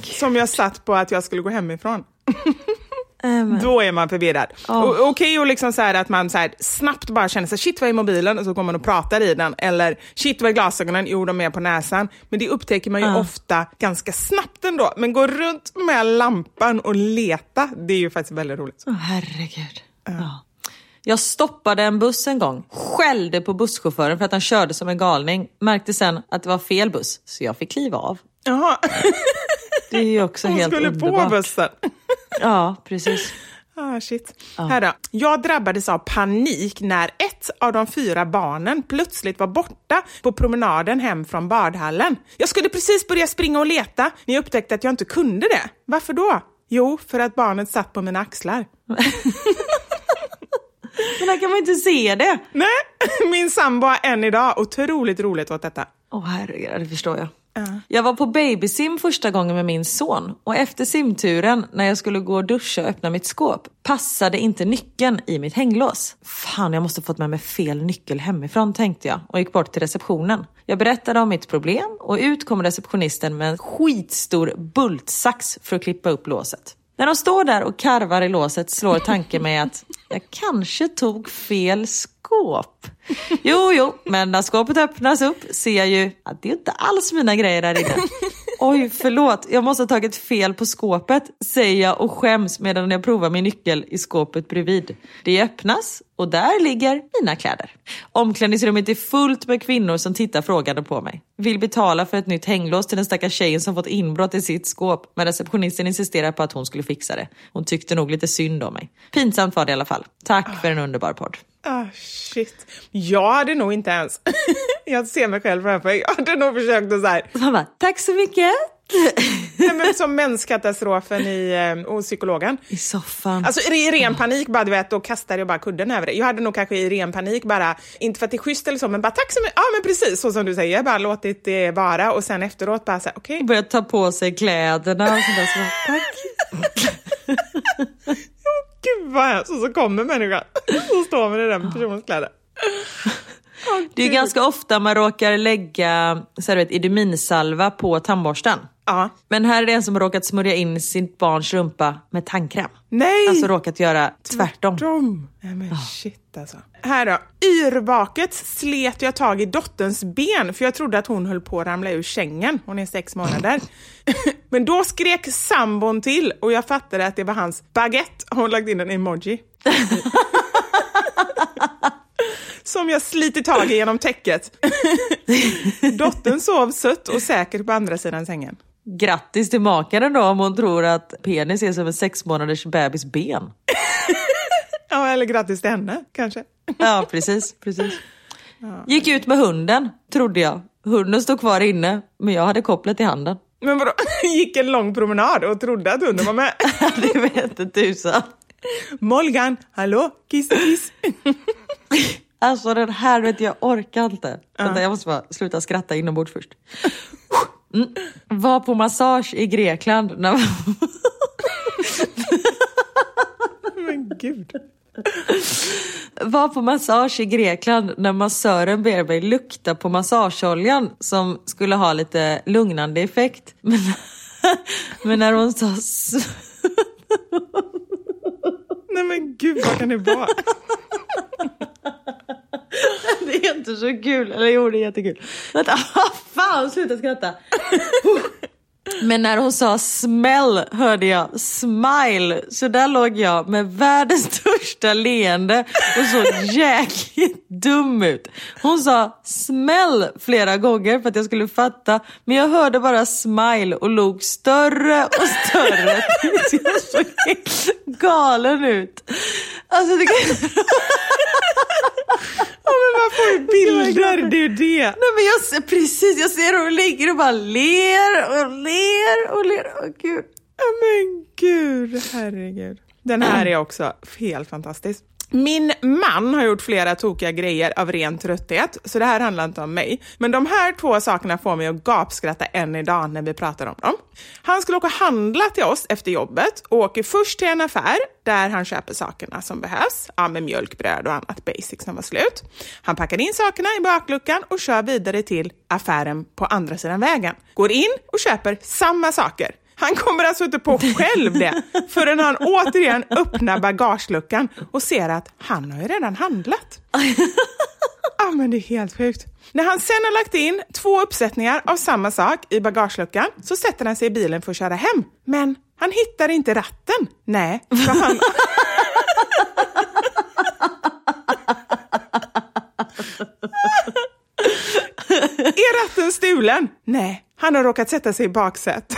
Som jag satt på att jag skulle gå hemifrån. Då är man förvirrad. Och Okej och liksom så att man så här snabbt bara känner sig shit vad är mobilen och så går man och pratar i den. Eller shit vad är glasögonen? Jo de är på näsan. Men det upptäcker man ju ofta ganska snabbt ändå. Men gå runt med lampan och leta, det är ju faktiskt väldigt roligt. Åh herregud. Ja. Jag stoppade en buss en gång, skällde på busschauffören för att han körde som en galning. Märkte sen att det var fel buss, så jag fick kliva av. Jaha, Det är ju också hon helt skulle underbart. på bussen. Ja, precis. Ah, shit. Här då. Jag drabbades av panik när ett av de fyra barnen plötsligt var borta på promenaden hem från badhallen. Jag skulle precis börja springa och leta när jag upptäckte att jag inte kunde det. Varför då? Jo, för att barnet satt på mina axlar. Men där kan man inte se det. Nej, min sambo har än idag otroligt roligt åt detta. Åh herregud, det förstår jag. Jag var på babysim första gången med min son och efter simturen när jag skulle gå och duscha och öppna mitt skåp passade inte nyckeln i mitt hänglås. Fan, jag måste fått med mig fel nyckel hemifrån tänkte jag och gick bort till receptionen. Jag berättade om mitt problem och ut kom receptionisten med en skitstor bultsax för att klippa upp låset. När de står där och karvar i låset slår tanken mig att jag kanske tog fel skåp. Jo, jo, men när skåpet öppnas upp ser jag ju att det är inte alls mina grejer där inne. Oj, förlåt, jag måste ha tagit fel på skåpet, säger jag och skäms medan jag provar min nyckel i skåpet bredvid. Det öppnas och där ligger mina kläder. Omklädningsrummet är fullt med kvinnor som tittar frågande på mig. Vill betala för ett nytt hänglås till den stackars tjejen som fått inbrott i sitt skåp, men receptionisten insisterar på att hon skulle fixa det. Hon tyckte nog lite synd om mig. Pinsamt var det i alla fall. Tack för en underbar podd. Ah, shit. Jag hade nog inte ens... jag ser mig själv framför mig. Jag hade nog försökt att så här... Han bara, tack så mycket. Nej, men som menskatastrofen i, eh, hos psykologen. I soffan. Alltså i ren panik bara, du vet, då kastade jag bara kudden över det. Jag hade nog kanske i ren panik bara, inte för att det är schysst eller så, men bara tack så mycket. Ja men precis så som du säger, bara låtit det vara och sen efteråt bara så här, okej. Börjat ta på sig kläderna och sådär. Så bara, tack. Gud vad hemskt. Och så kommer människan och står med den där personens kläder. Det är ganska ofta man råkar lägga så här, du vet, iduminsalva på tandborsten. Ja. Men här är det en som har råkat smörja in sitt barns rumpa med tandkräm. Nej! Alltså råkat göra tvärtom. Tvärtom. Nej men shit alltså. Här då. Yrvaket slet jag tag i dotterns ben för jag trodde att hon höll på att ramla ur sängen. Hon är sex månader. men då skrek sambon till och jag fattade att det var hans baguette. Hon lagt in en emoji. Som jag sliter tag i genom täcket. Dottern sov sött och säkert på andra sidan sängen. Grattis till makaren då om hon tror att penis är som en sex månaders bebis ben. Ja, eller grattis till henne kanske. Ja, precis. precis. Gick ut med hunden, trodde jag. Hunden stod kvar inne, men jag hade kopplet i handen. Men vadå, gick en lång promenad och trodde att hunden var med. det vet inte tusan. Molgan, hallå, kiss kiss. Alltså den här vet jag orkar inte. Vänta, jag måste bara sluta skratta inombords först. Mm. Var på massage i Grekland. När... Men gud. Var på massage i Grekland när massören ber mig lukta på massageoljan som skulle ha lite lugnande effekt. Men, men när hon sa Nej men gud, vad kan det vara? Det är inte så kul. Eller jo, det är jättekul. Vänta, fan sluta skratta. Men när hon sa smäll hörde jag smile. Så där låg jag med världens största leende och såg jäkligt dum ut. Hon sa smäll flera gånger för att jag skulle fatta. Men jag hörde bara smile och log större och större. Jag såg galen ut. Alltså, det kan... Ja, men man får ju bilder, det är ju det. Nej men jag ser precis, jag ser hur hon ligger och bara ler och ler och ler. Åh gud. Ja, men gud, herregud. Den här är också helt fantastisk. Min man har gjort flera tokiga grejer av ren trötthet, så det här handlar inte om mig. Men de här två sakerna får mig att gapskratta än idag när vi pratar om dem. Han skulle åka och handla till oss efter jobbet och åker först till en affär där han köper sakerna som behövs. Ja, med mjölk, bröd och annat basic som var slut. Han packar in sakerna i bakluckan och kör vidare till affären på andra sidan vägen. Går in och köper samma saker. Han kommer alltså inte på själv det förrän han återigen öppnar bagageluckan och ser att han har ju redan handlat. Ja, men det är helt sjukt. När han sen har lagt in två uppsättningar av samma sak i bagageluckan så sätter han sig i bilen för att köra hem. Men han hittar inte ratten. Nej, för han... Är ratten stulen? Nej, han har råkat sätta sig i baksätet.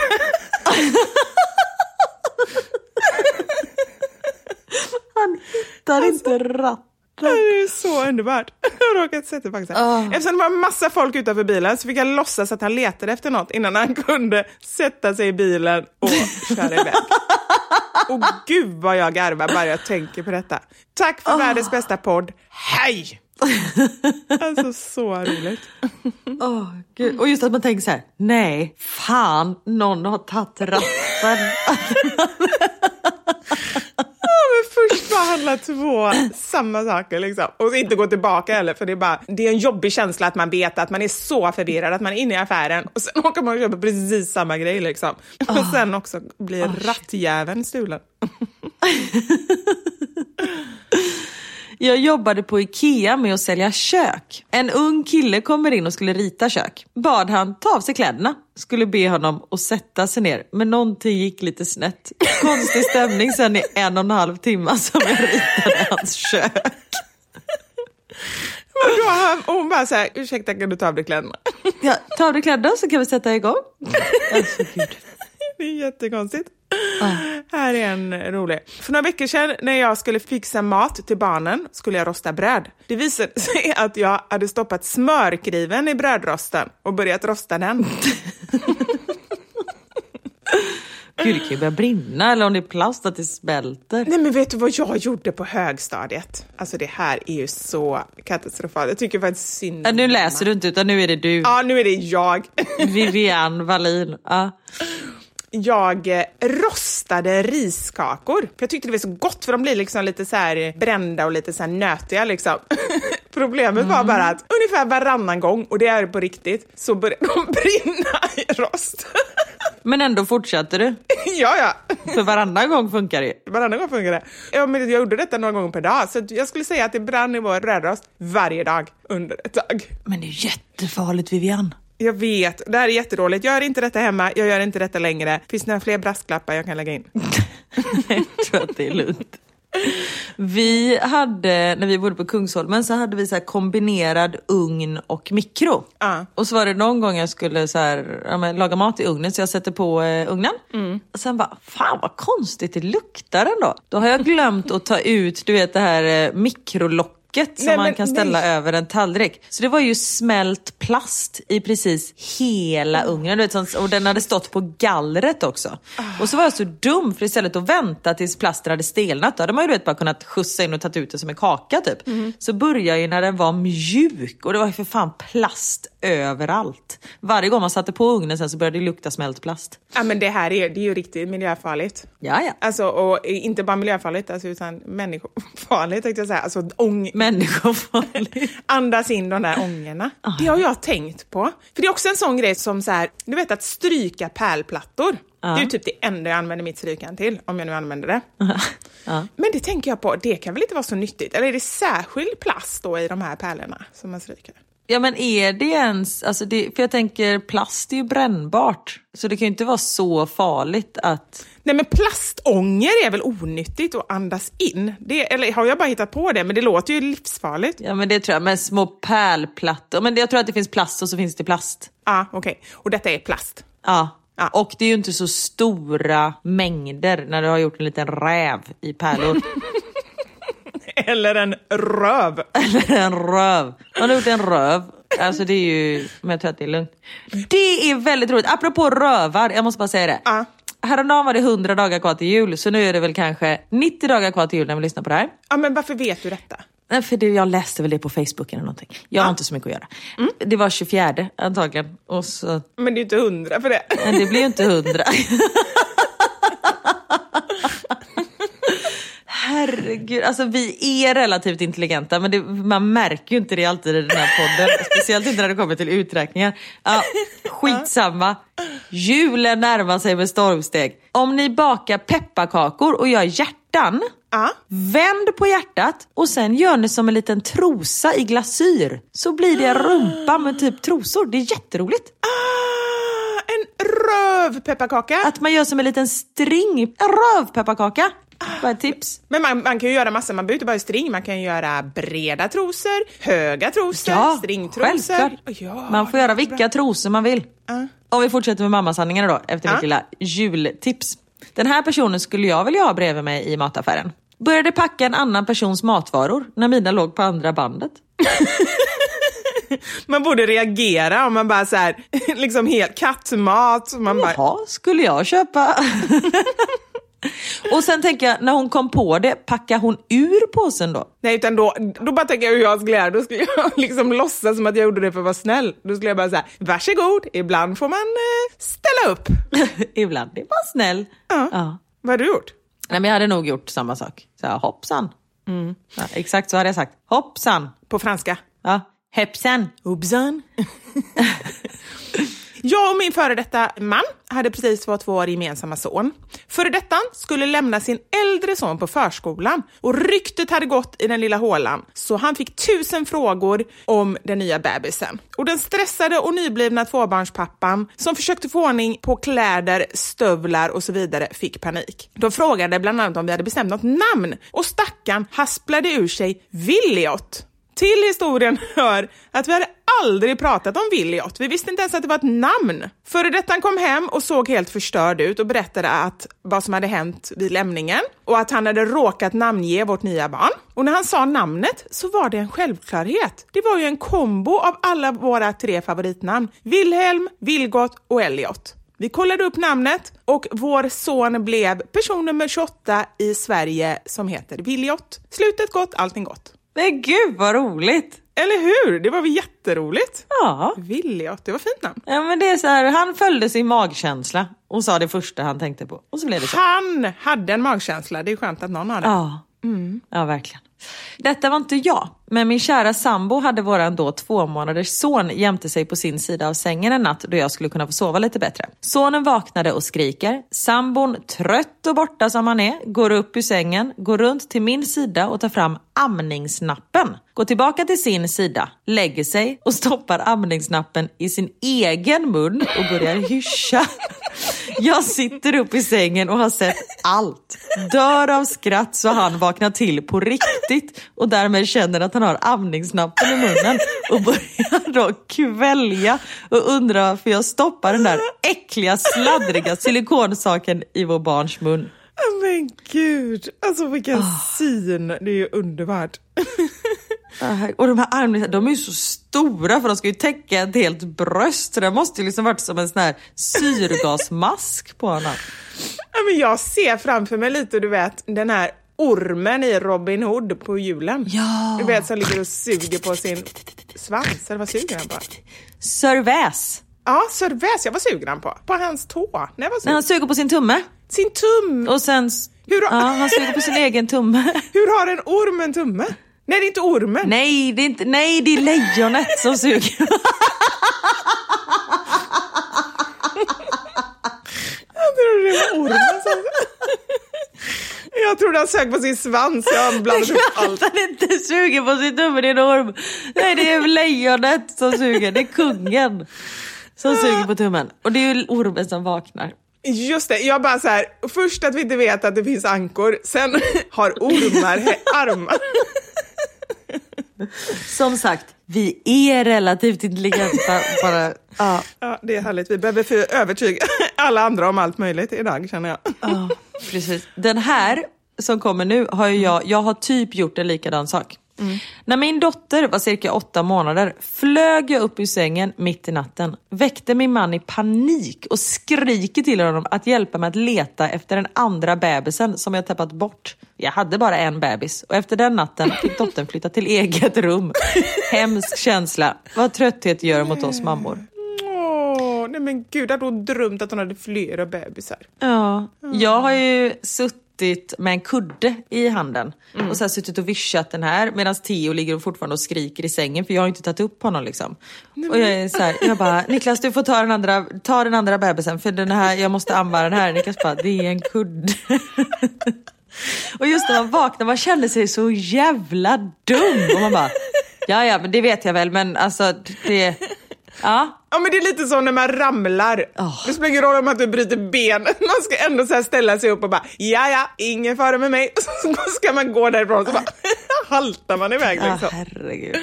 Han hittar inte ratten. Det är så underbart. Jag har råkat sätta sig. Ah. Eftersom det var massa folk utanför bilen så fick jag låtsas att han letade efter något innan han kunde sätta sig i bilen och köra iväg. Och gud vad jag garvar bara jag tänker på detta. Tack för världens bästa podd. Hej! Alltså så roligt. Åh, gud. Och just att man tänker så här, nej, fan, någon har tagit ratten. Först bara handla två samma saker liksom. Och inte gå tillbaka heller för det är bara, det är en jobbig känsla att man vet att man är så förvirrad att man är inne i affären och sen åker man och köper precis samma grej liksom. Och sen också blir rattjäveln stulen. Jag jobbade på Ikea med att sälja kök. En ung kille kommer in och skulle rita kök. Bad han ta av sig kläderna. Skulle be honom att sätta sig ner. Men någonting gick lite snett. Konstig stämning sen i en och en halv timme som jag ritade hans kök. Och då har han, och hon bara såhär, ursäkta kan du ta av dig kläderna? Ja, ta av dig kläderna så kan vi sätta igång. Alltså, gud. Det är jättekonstigt. Här är en rolig. För några veckor sedan när jag skulle fixa mat till barnen skulle jag rosta bröd. Det visade sig att jag hade stoppat smörkriven i brödrosten och börjat rosta den. Gud, det kan ju börja brinna eller om det är plast att det smälter. Nej men vet du vad jag gjorde på högstadiet? Alltså det här är ju så katastrofalt. Jag tycker faktiskt synd om nu läser du inte utan nu är det du. Ja, nu är det jag. Vivian Wallin. Ja. Jag eh, rostade riskakor. För jag tyckte det var så gott för de blir liksom lite så här brända och lite så här nötiga liksom. Problemet var bara att ungefär varannan gång, och det är på riktigt, så började de brinna i rost. Men ändå fortsatte du. ja, ja. För varannan gång funkar det. Varannan gång funkar det. Ja, men jag gjorde detta några gånger per dag, så jag skulle säga att det brann i vår rödrost varje dag under ett tag. Men det är jättefarligt Vivian. Jag vet, det här är jättedåligt. Gör inte detta hemma, jag gör inte detta längre. Finns det några fler brasklappar jag kan lägga in? jag tror att det är lugnt. Vi hade, när vi bodde på Kungsholmen, så hade vi så här kombinerad ugn och mikro. Ja. Och så var det någon gång jag skulle så här, ja, men, laga mat i ugnen, så jag sätter på eh, ugnen. Och sen bara, fan vad konstigt det luktar ändå. Då har jag glömt att ta ut, du vet det här eh, mikrolocket som Nej, man men kan ställa nej. över en tallrik. Så det var ju smält plast i precis hela ugnen. Du vet, och den hade stått på gallret också. Och så var jag så dum för istället att vänta tills plasten hade stelnat, då hade man ju du vet, bara kunnat skjutsa in och tagit ut det som en kaka typ. Så började jag ju när den var mjuk och det var ju för fan plast överallt. Varje gång man satte på ugnen sen så började det lukta smält plast. Ja, men det här är, det är ju riktigt miljöfarligt. Ja, ja. Alltså, och inte bara miljöfarligt, alltså, utan människofarligt tänkte jag säga. Alltså, ång... Människofarligt. Andas in de där ångorna. Det har jag tänkt på. För det är också en sån grej som så här, du vet att stryka pärlplattor. Det är typ det enda jag använder mitt strykjärn till, om jag nu använder det. Men det tänker jag på, det kan väl inte vara så nyttigt? Eller är det särskild plast då i de här pärlorna som man stryker? Ja men är det ens, alltså det, för jag tänker plast är ju brännbart. Så det kan ju inte vara så farligt att... Nej men plastånger är väl onyttigt att andas in? Det, eller har jag bara hittat på det? Men det låter ju livsfarligt. Ja men det tror jag, med små pärlplattor. Men jag tror att det finns plast och så finns det plast. Ja, okej. Och detta är plast. Ja. Ja. Och det är ju inte så stora mängder när du har gjort en liten räv i pärlor. Eller en röv. Eller en röv. Man har gjort en röv. Alltså det är ju, men jag tror att det är lugnt. Det är väldigt roligt. Apropå rövar, jag måste bara säga det. Ja. Häromdagen var det 100 dagar kvar till jul, så nu är det väl kanske 90 dagar kvar till jul när vi lyssnar på det här. Ja, men varför vet du detta? Nej, för det, jag läste väl det på Facebook eller någonting. Jag har inte så mycket att göra. Det var 24 antagligen. Och så, Men det är inte hundra för det. men det blir ju inte 100. Herregud, alltså vi är relativt intelligenta men det, man märker ju inte det alltid i den här podden. Speciellt inte när det kommer till uträkningar. Ja, skitsamma. Julen närmar sig med stormsteg. Om ni bakar pepparkakor och gör hjärtan, Ja. vänd på hjärtat och sen gör ni som en liten trosa i glasyr. Så blir det en rumpa med typ trosor. Det är jätteroligt. Ah, en rövpepparkaka. Att man gör som en liten string, en rövpepparkaka. Bara ett tips. Men man, man kan ju göra massor, man behöver inte bara string, man kan göra breda trosor, höga trosor, Ja, stringtrosor. självklart. Ja, Man får göra vilka trosor man vill. Ja. Om vi fortsätter med mammasanningarna då, efter mitt Ja. lilla jultips. Den här personen skulle jag vilja ha bredvid mig i mataffären. Började packa en annan persons matvaror när mina låg på andra bandet. Man borde reagera om man bara så här, liksom helt kattmat. Man bara, Jaha, skulle jag köpa? Och sen tänker jag, när hon kom på det, packar hon ur påsen då? nej utan då, då bara tänker jag hur jag skulle göra. Då skulle jag liksom låtsas som att jag gjorde det för att vara snäll. Då skulle jag bara säga, varsågod, ibland får man eh, ställa upp. Ibland är man snäll. Ja. Ja. Vad har du gjort? Nej, men jag hade nog gjort samma sak. Så här, hoppsan. Ja, exakt så hade jag sagt. Hoppsan. På franska? Ja, hepsen. Hoppsan. Jag och min före detta man hade precis fått vår gemensamma son. Före detta skulle lämna sin äldre son på förskolan och ryktet hade gått i den lilla hålan så han fick tusen frågor om den nya bebisen. Och den stressade och nyblivna tvåbarnspappan som försökte få ordning på kläder, stövlar och så vidare fick panik. De frågade bland annat om vi hade bestämt något namn och stackaren hasplade ur sig Williot. Till historien hör att vi hade aldrig pratat om Williot. Vi visste inte ens att det var ett namn. Före detta kom hem och såg helt förstörd ut och berättade att vad som hade hänt vid lämningen och att han hade råkat namnge vårt nya barn. Och när han sa namnet så var det en självklarhet. Det var ju en kombo av alla våra tre favoritnamn. Wilhelm, Vilgot och Elliot. Vi kollade upp namnet och vår son blev person nummer 28 i Sverige som heter Williot. Slutet gott, allting gott. Men gud vad roligt. Eller hur? Det var väl jätteroligt? Ja. Williot, det var fint namn. ja, men det är så här, han följde sin magkänsla och sa det första han tänkte på. Och så blev det så. Han hade en magkänsla, det är skönt att någon har det. Ja. Ja, verkligen. Detta var inte jag, men min kära sambo hade våran då två månaders son jämte sig på sin sida av sängen en natt då jag skulle kunna få sova lite bättre. Sonen vaknade och skriker. Sambon, trött och borta som han är, går upp ur sängen, går runt till min sida och tar fram amningsnappen. Går tillbaka till sin sida, lägger sig och stoppar amningsnappen i sin egen mun och börjar hyscha. Jag sitter upp i sängen och har sett allt. Dör av skratt så han vaknar till på riktigt och därmed känner att han har amningsnappen i munnen och börjar då kvälja och undrar varför jag stoppar den där äckliga sladdriga silikonsaken i vår barns mun. Men gud, alltså vilken syn. Det är ju underbart. Och de här armarna, de är ju så stora för de ska ju täcka ett helt bröst. Så det måste ju liksom varit som en sån här syrgasmask på honom. Ja, men jag ser framför mig lite, du vet, den här ormen i Robin Hood på julen. Ja. Du vet som ligger och suger på sin svans, eller vad suger han på? Sörväs. Ja, Sörväs, jag var sugen han på. På hans tå. Nej, var sugen. han suger på sin tumme. Sin tum! Och sen... Hur har- Ja, han suger på sin egen tumme. Hur har en orm en tumme? Nej, det är inte ormen. Nej, det är, inte, nej, det är lejonet som suger. Jag trodde det var ormen som... Jag trodde han sög på sin svans, jag blandat upp allt. Han inte suger på sin tumme, det är en orm. Nej, det är lejonet som suger. Det är kungen som suger på tummen. Och det är ju ormen som vaknar. Just det, jag bara så här, först att vi inte vet att det finns ankor, sen har ormar armar. Som sagt, vi är relativt intelligenta. Bara, ja, Ja, det är härligt. Vi behöver för övertyga alla andra om allt möjligt idag känner jag. ja, precis. Den här som kommer nu har ju jag, jag har typ gjort en likadan sak. När min dotter var cirka åtta månader flög jag upp ur sängen mitt i natten, väckte min man i panik och skriker till honom att hjälpa mig att leta efter den andra bebisen som jag tappat bort. Jag hade bara en bebis och efter den natten fick dottern flytta till eget rum. Hemsk känsla, vad trötthet gör mot oss mammor. Nej men gud, hade hon drömt att hon hade flera bebisar? Ja, jag har ju suttit med en kudde i handen Mm. och så suttit och vischat den här medan Theo ligger och fortfarande och skriker i sängen för jag har inte tagit upp honom liksom. Och jag är så här, jag bara Niklas du får ta den andra, ta den andra bebisen för den här, jag måste amma den här. Niklas bara, det är en kudde. och just när man vaknar, man känner sig så jävla dum och man bara, ja ja men det vet jag väl men alltså det, ja. Ja men det är lite som när man ramlar. Åh. Det spelar ingen roll om att du bryter ben. Man ska ändå så ställa sig upp och bara ja ja, ingen fara med mig. Och så ska man gå därifrån och så bara haltar man iväg Ja, liksom. herregud.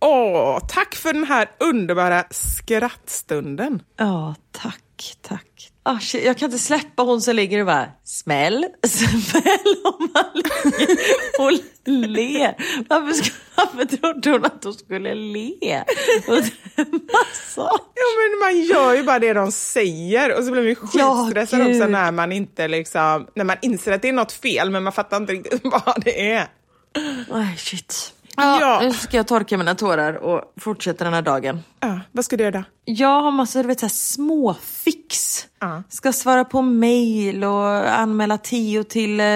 Åh, tack för den här underbara skrattstunden. Ja, tack, tack. Shit, jag kan inte släppa hon som ligger och bara smäll, smäll och man ligger och ler. Varför, ska, varför trodde hon att hon skulle le? Massa. Ja men man gör ju bara det de säger och så blir man ju Ja, skitstressad gud. också när man inte liksom, när man inser att det är något fel men man fattar inte riktigt vad det är. Ay, shit. Ja, Ja. Nu ska jag torka mina tårar och fortsätta den här dagen. Ja, vad ska du göra då? Jag har massor du vet, så här, små fix. Ja. Ska svara på mail och anmäla Tio till eh,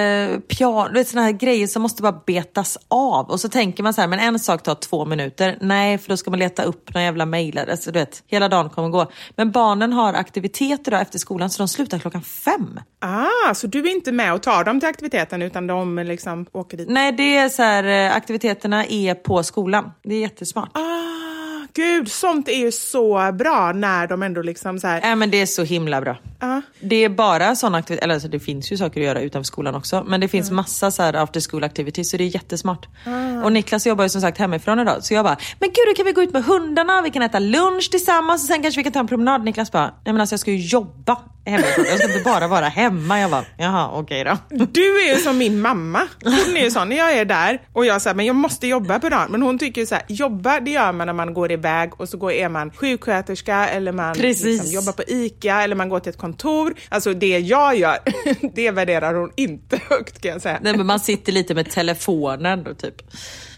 piano. Du vet sådana här grejer som måste bara betas av. Och så tänker man så här, men en sak tar två minuter. Nej, för då ska man leta upp någon jävla mailadress. Du vet, hela dagen kommer gå. Men barnen har aktiviteter då efter skolan så de slutar klockan fem. Ah, så du är inte med och tar dem till aktiviteten utan de liksom åker dit? Nej, det är så här, eh, aktiviteterna är på skolan. Det är jättesmart. Ah, gud, sånt är ju så bra när de ändå liksom så här... Nej men det är så himla bra. Ja. Det är bara sådana aktiviteter, eller alltså det finns ju saker att göra utanför skolan också. Men det finns massa så här after school activities så det är jättesmart. Och Niklas jobbar ju som sagt hemifrån idag. Så jag bara, men gud då kan vi gå ut med hundarna, vi kan äta lunch tillsammans och sen kanske vi kan ta en promenad. Niklas bara, nej men alltså jag ska ju jobba hemifrån. Jag ska inte bara vara hemma. Jag bara, jaha okej då. Du är ju som min mamma. Hon är ju sån, när jag är där och jag säger men jag måste jobba på dagen. Men hon tycker ju så här, jobba det gör man när man går iväg och så går, är man sjuksköterska eller man liksom jobbar på ICA eller man går till ett kontor. Alltså det jag gör, det värderar hon inte högt kan jag säga. Nej men man sitter lite med telefonen då typ.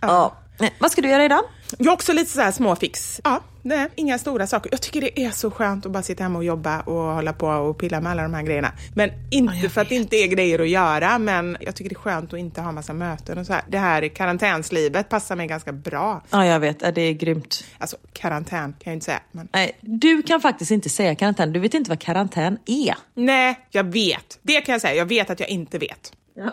Ja. Nej, Vad ska du göra idag? Jag har också lite så här småfix. Ja, nej, inga stora saker. Jag tycker det är så skönt att bara sitta hemma och jobba och hålla på och pilla med alla de här grejerna. Men inte Ja, för att det inte är grejer att göra, men jag tycker det är skönt att inte ha massa möten och så här. Det här karantänslivet passar mig ganska bra. Ja, jag vet. Det är grymt. Alltså karantän kan jag inte säga, men Nej, du kan faktiskt inte säga karantän. Du vet inte vad karantän är. nej, jag vet. Det kan jag säga. Jag vet att jag inte vet. Ja.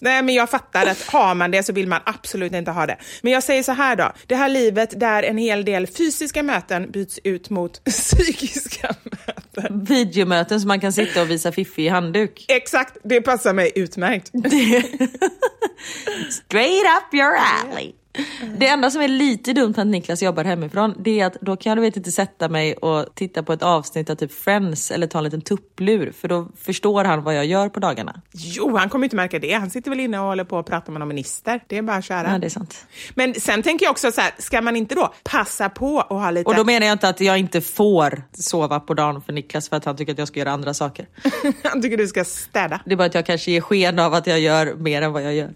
Nej, men jag fattar att har man det så vill man absolut inte ha det. Men jag säger så här då, det här livet där en hel del fysiska möten byts ut mot psykiska möten. Videomöten som man kan sitta och visa Fiffi i handduk. Exakt, det passar mig utmärkt. Straight up your alley. Det enda som är lite dumt med att Niklas jobbar hemifrån det är att då kan jag vet inte sätta mig och titta på ett avsnitt av typ Friends eller ta en liten tupplur för då förstår han vad jag gör på dagarna. Jo, han kommer inte märka det. Han sitter väl inne och håller på och pratar med någon minister. Det är bara att köra. Ja, det är sant. Men sen tänker jag också så här, ska man inte då passa på att ha lite... Och då menar jag inte att jag inte får sova på dagen för Niklas för att han tycker att jag ska göra andra saker. Han tycker du ska städa. Det är bara att jag kanske ger sken av att jag gör mer än vad jag gör.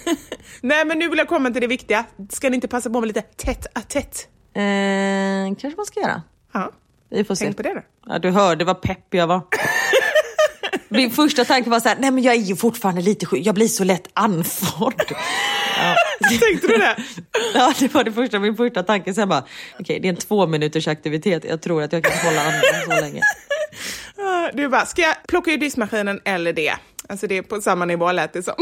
Nej, men nu vill jag komma till det viktiga. Ska ni inte passa på med lite tätt a tätt? Eh, kanske man ska göra. Ja, Vi får se. tänk på det då. Ja, du hörde vad pepp jag var. Min första tanke var så här, nej men jag är ju fortfarande lite sjuk, jag blir så lätt andfådd. Ja. Tänkte du det? Ja, det var det första, min första tanke. Sen bara, okej det är en två minuters aktivitet, jag tror att jag kan hålla andan så länge. Du bara, ska jag plocka ur diskmaskinen eller det? Alltså det är på samma nivå lät det som.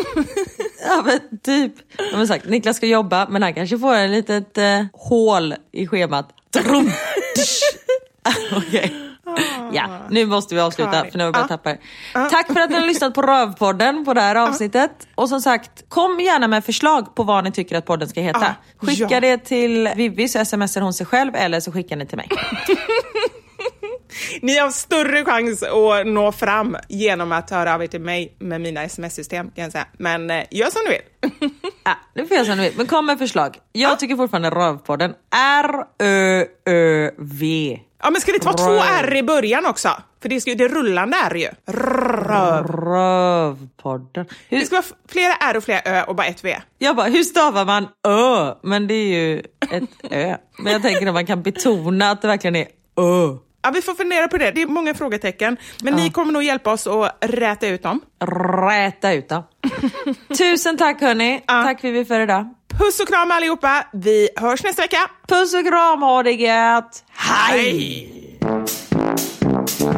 Ja men typ. De har sagt, Niklas ska jobba men han kanske får ett litet eh, hål i schemat. Okej. Ja, nu måste vi avsluta Karin. för nu har vi börjat Ja. tappa det. Tack för att ni har lyssnat på Rövpodden på det här avsnittet. Och som sagt, kom gärna med förslag på vad ni tycker att podden ska heta. Ja. Skicka Ja. det till Vivi så smsar hon sig själv eller så skickar ni till mig. Ni har större chans att nå fram genom att höra av er till mig med mina sms-system kan jag säga. Men eh, gör som du vill. Ja, det får jag som ni vill. Men kom med förslag. Jag tycker fortfarande Rövpodden. R-Ö-Ö-V. Ja, men ska vi ta två R i början också? För det, ska, det är rullande R ju. Röv. Rövpodden. Hur, Det ska vara flera R och flera Ö och bara ett V. Jag bara, hur stavar man ö? Men det är ju ett ö. Men jag tänker att man kan betona att det verkligen är ö. Ja, vi får fundera på det. Det är många frågetecken. Men ni kommer nog hjälpa oss att räta ut dem. Räta ut dem. Tusen tack hörni. Tack Vivi för idag. Puss och kram allihopa. Vi hörs nästa vecka. Puss och kram, ha det gött. Hej! Mamma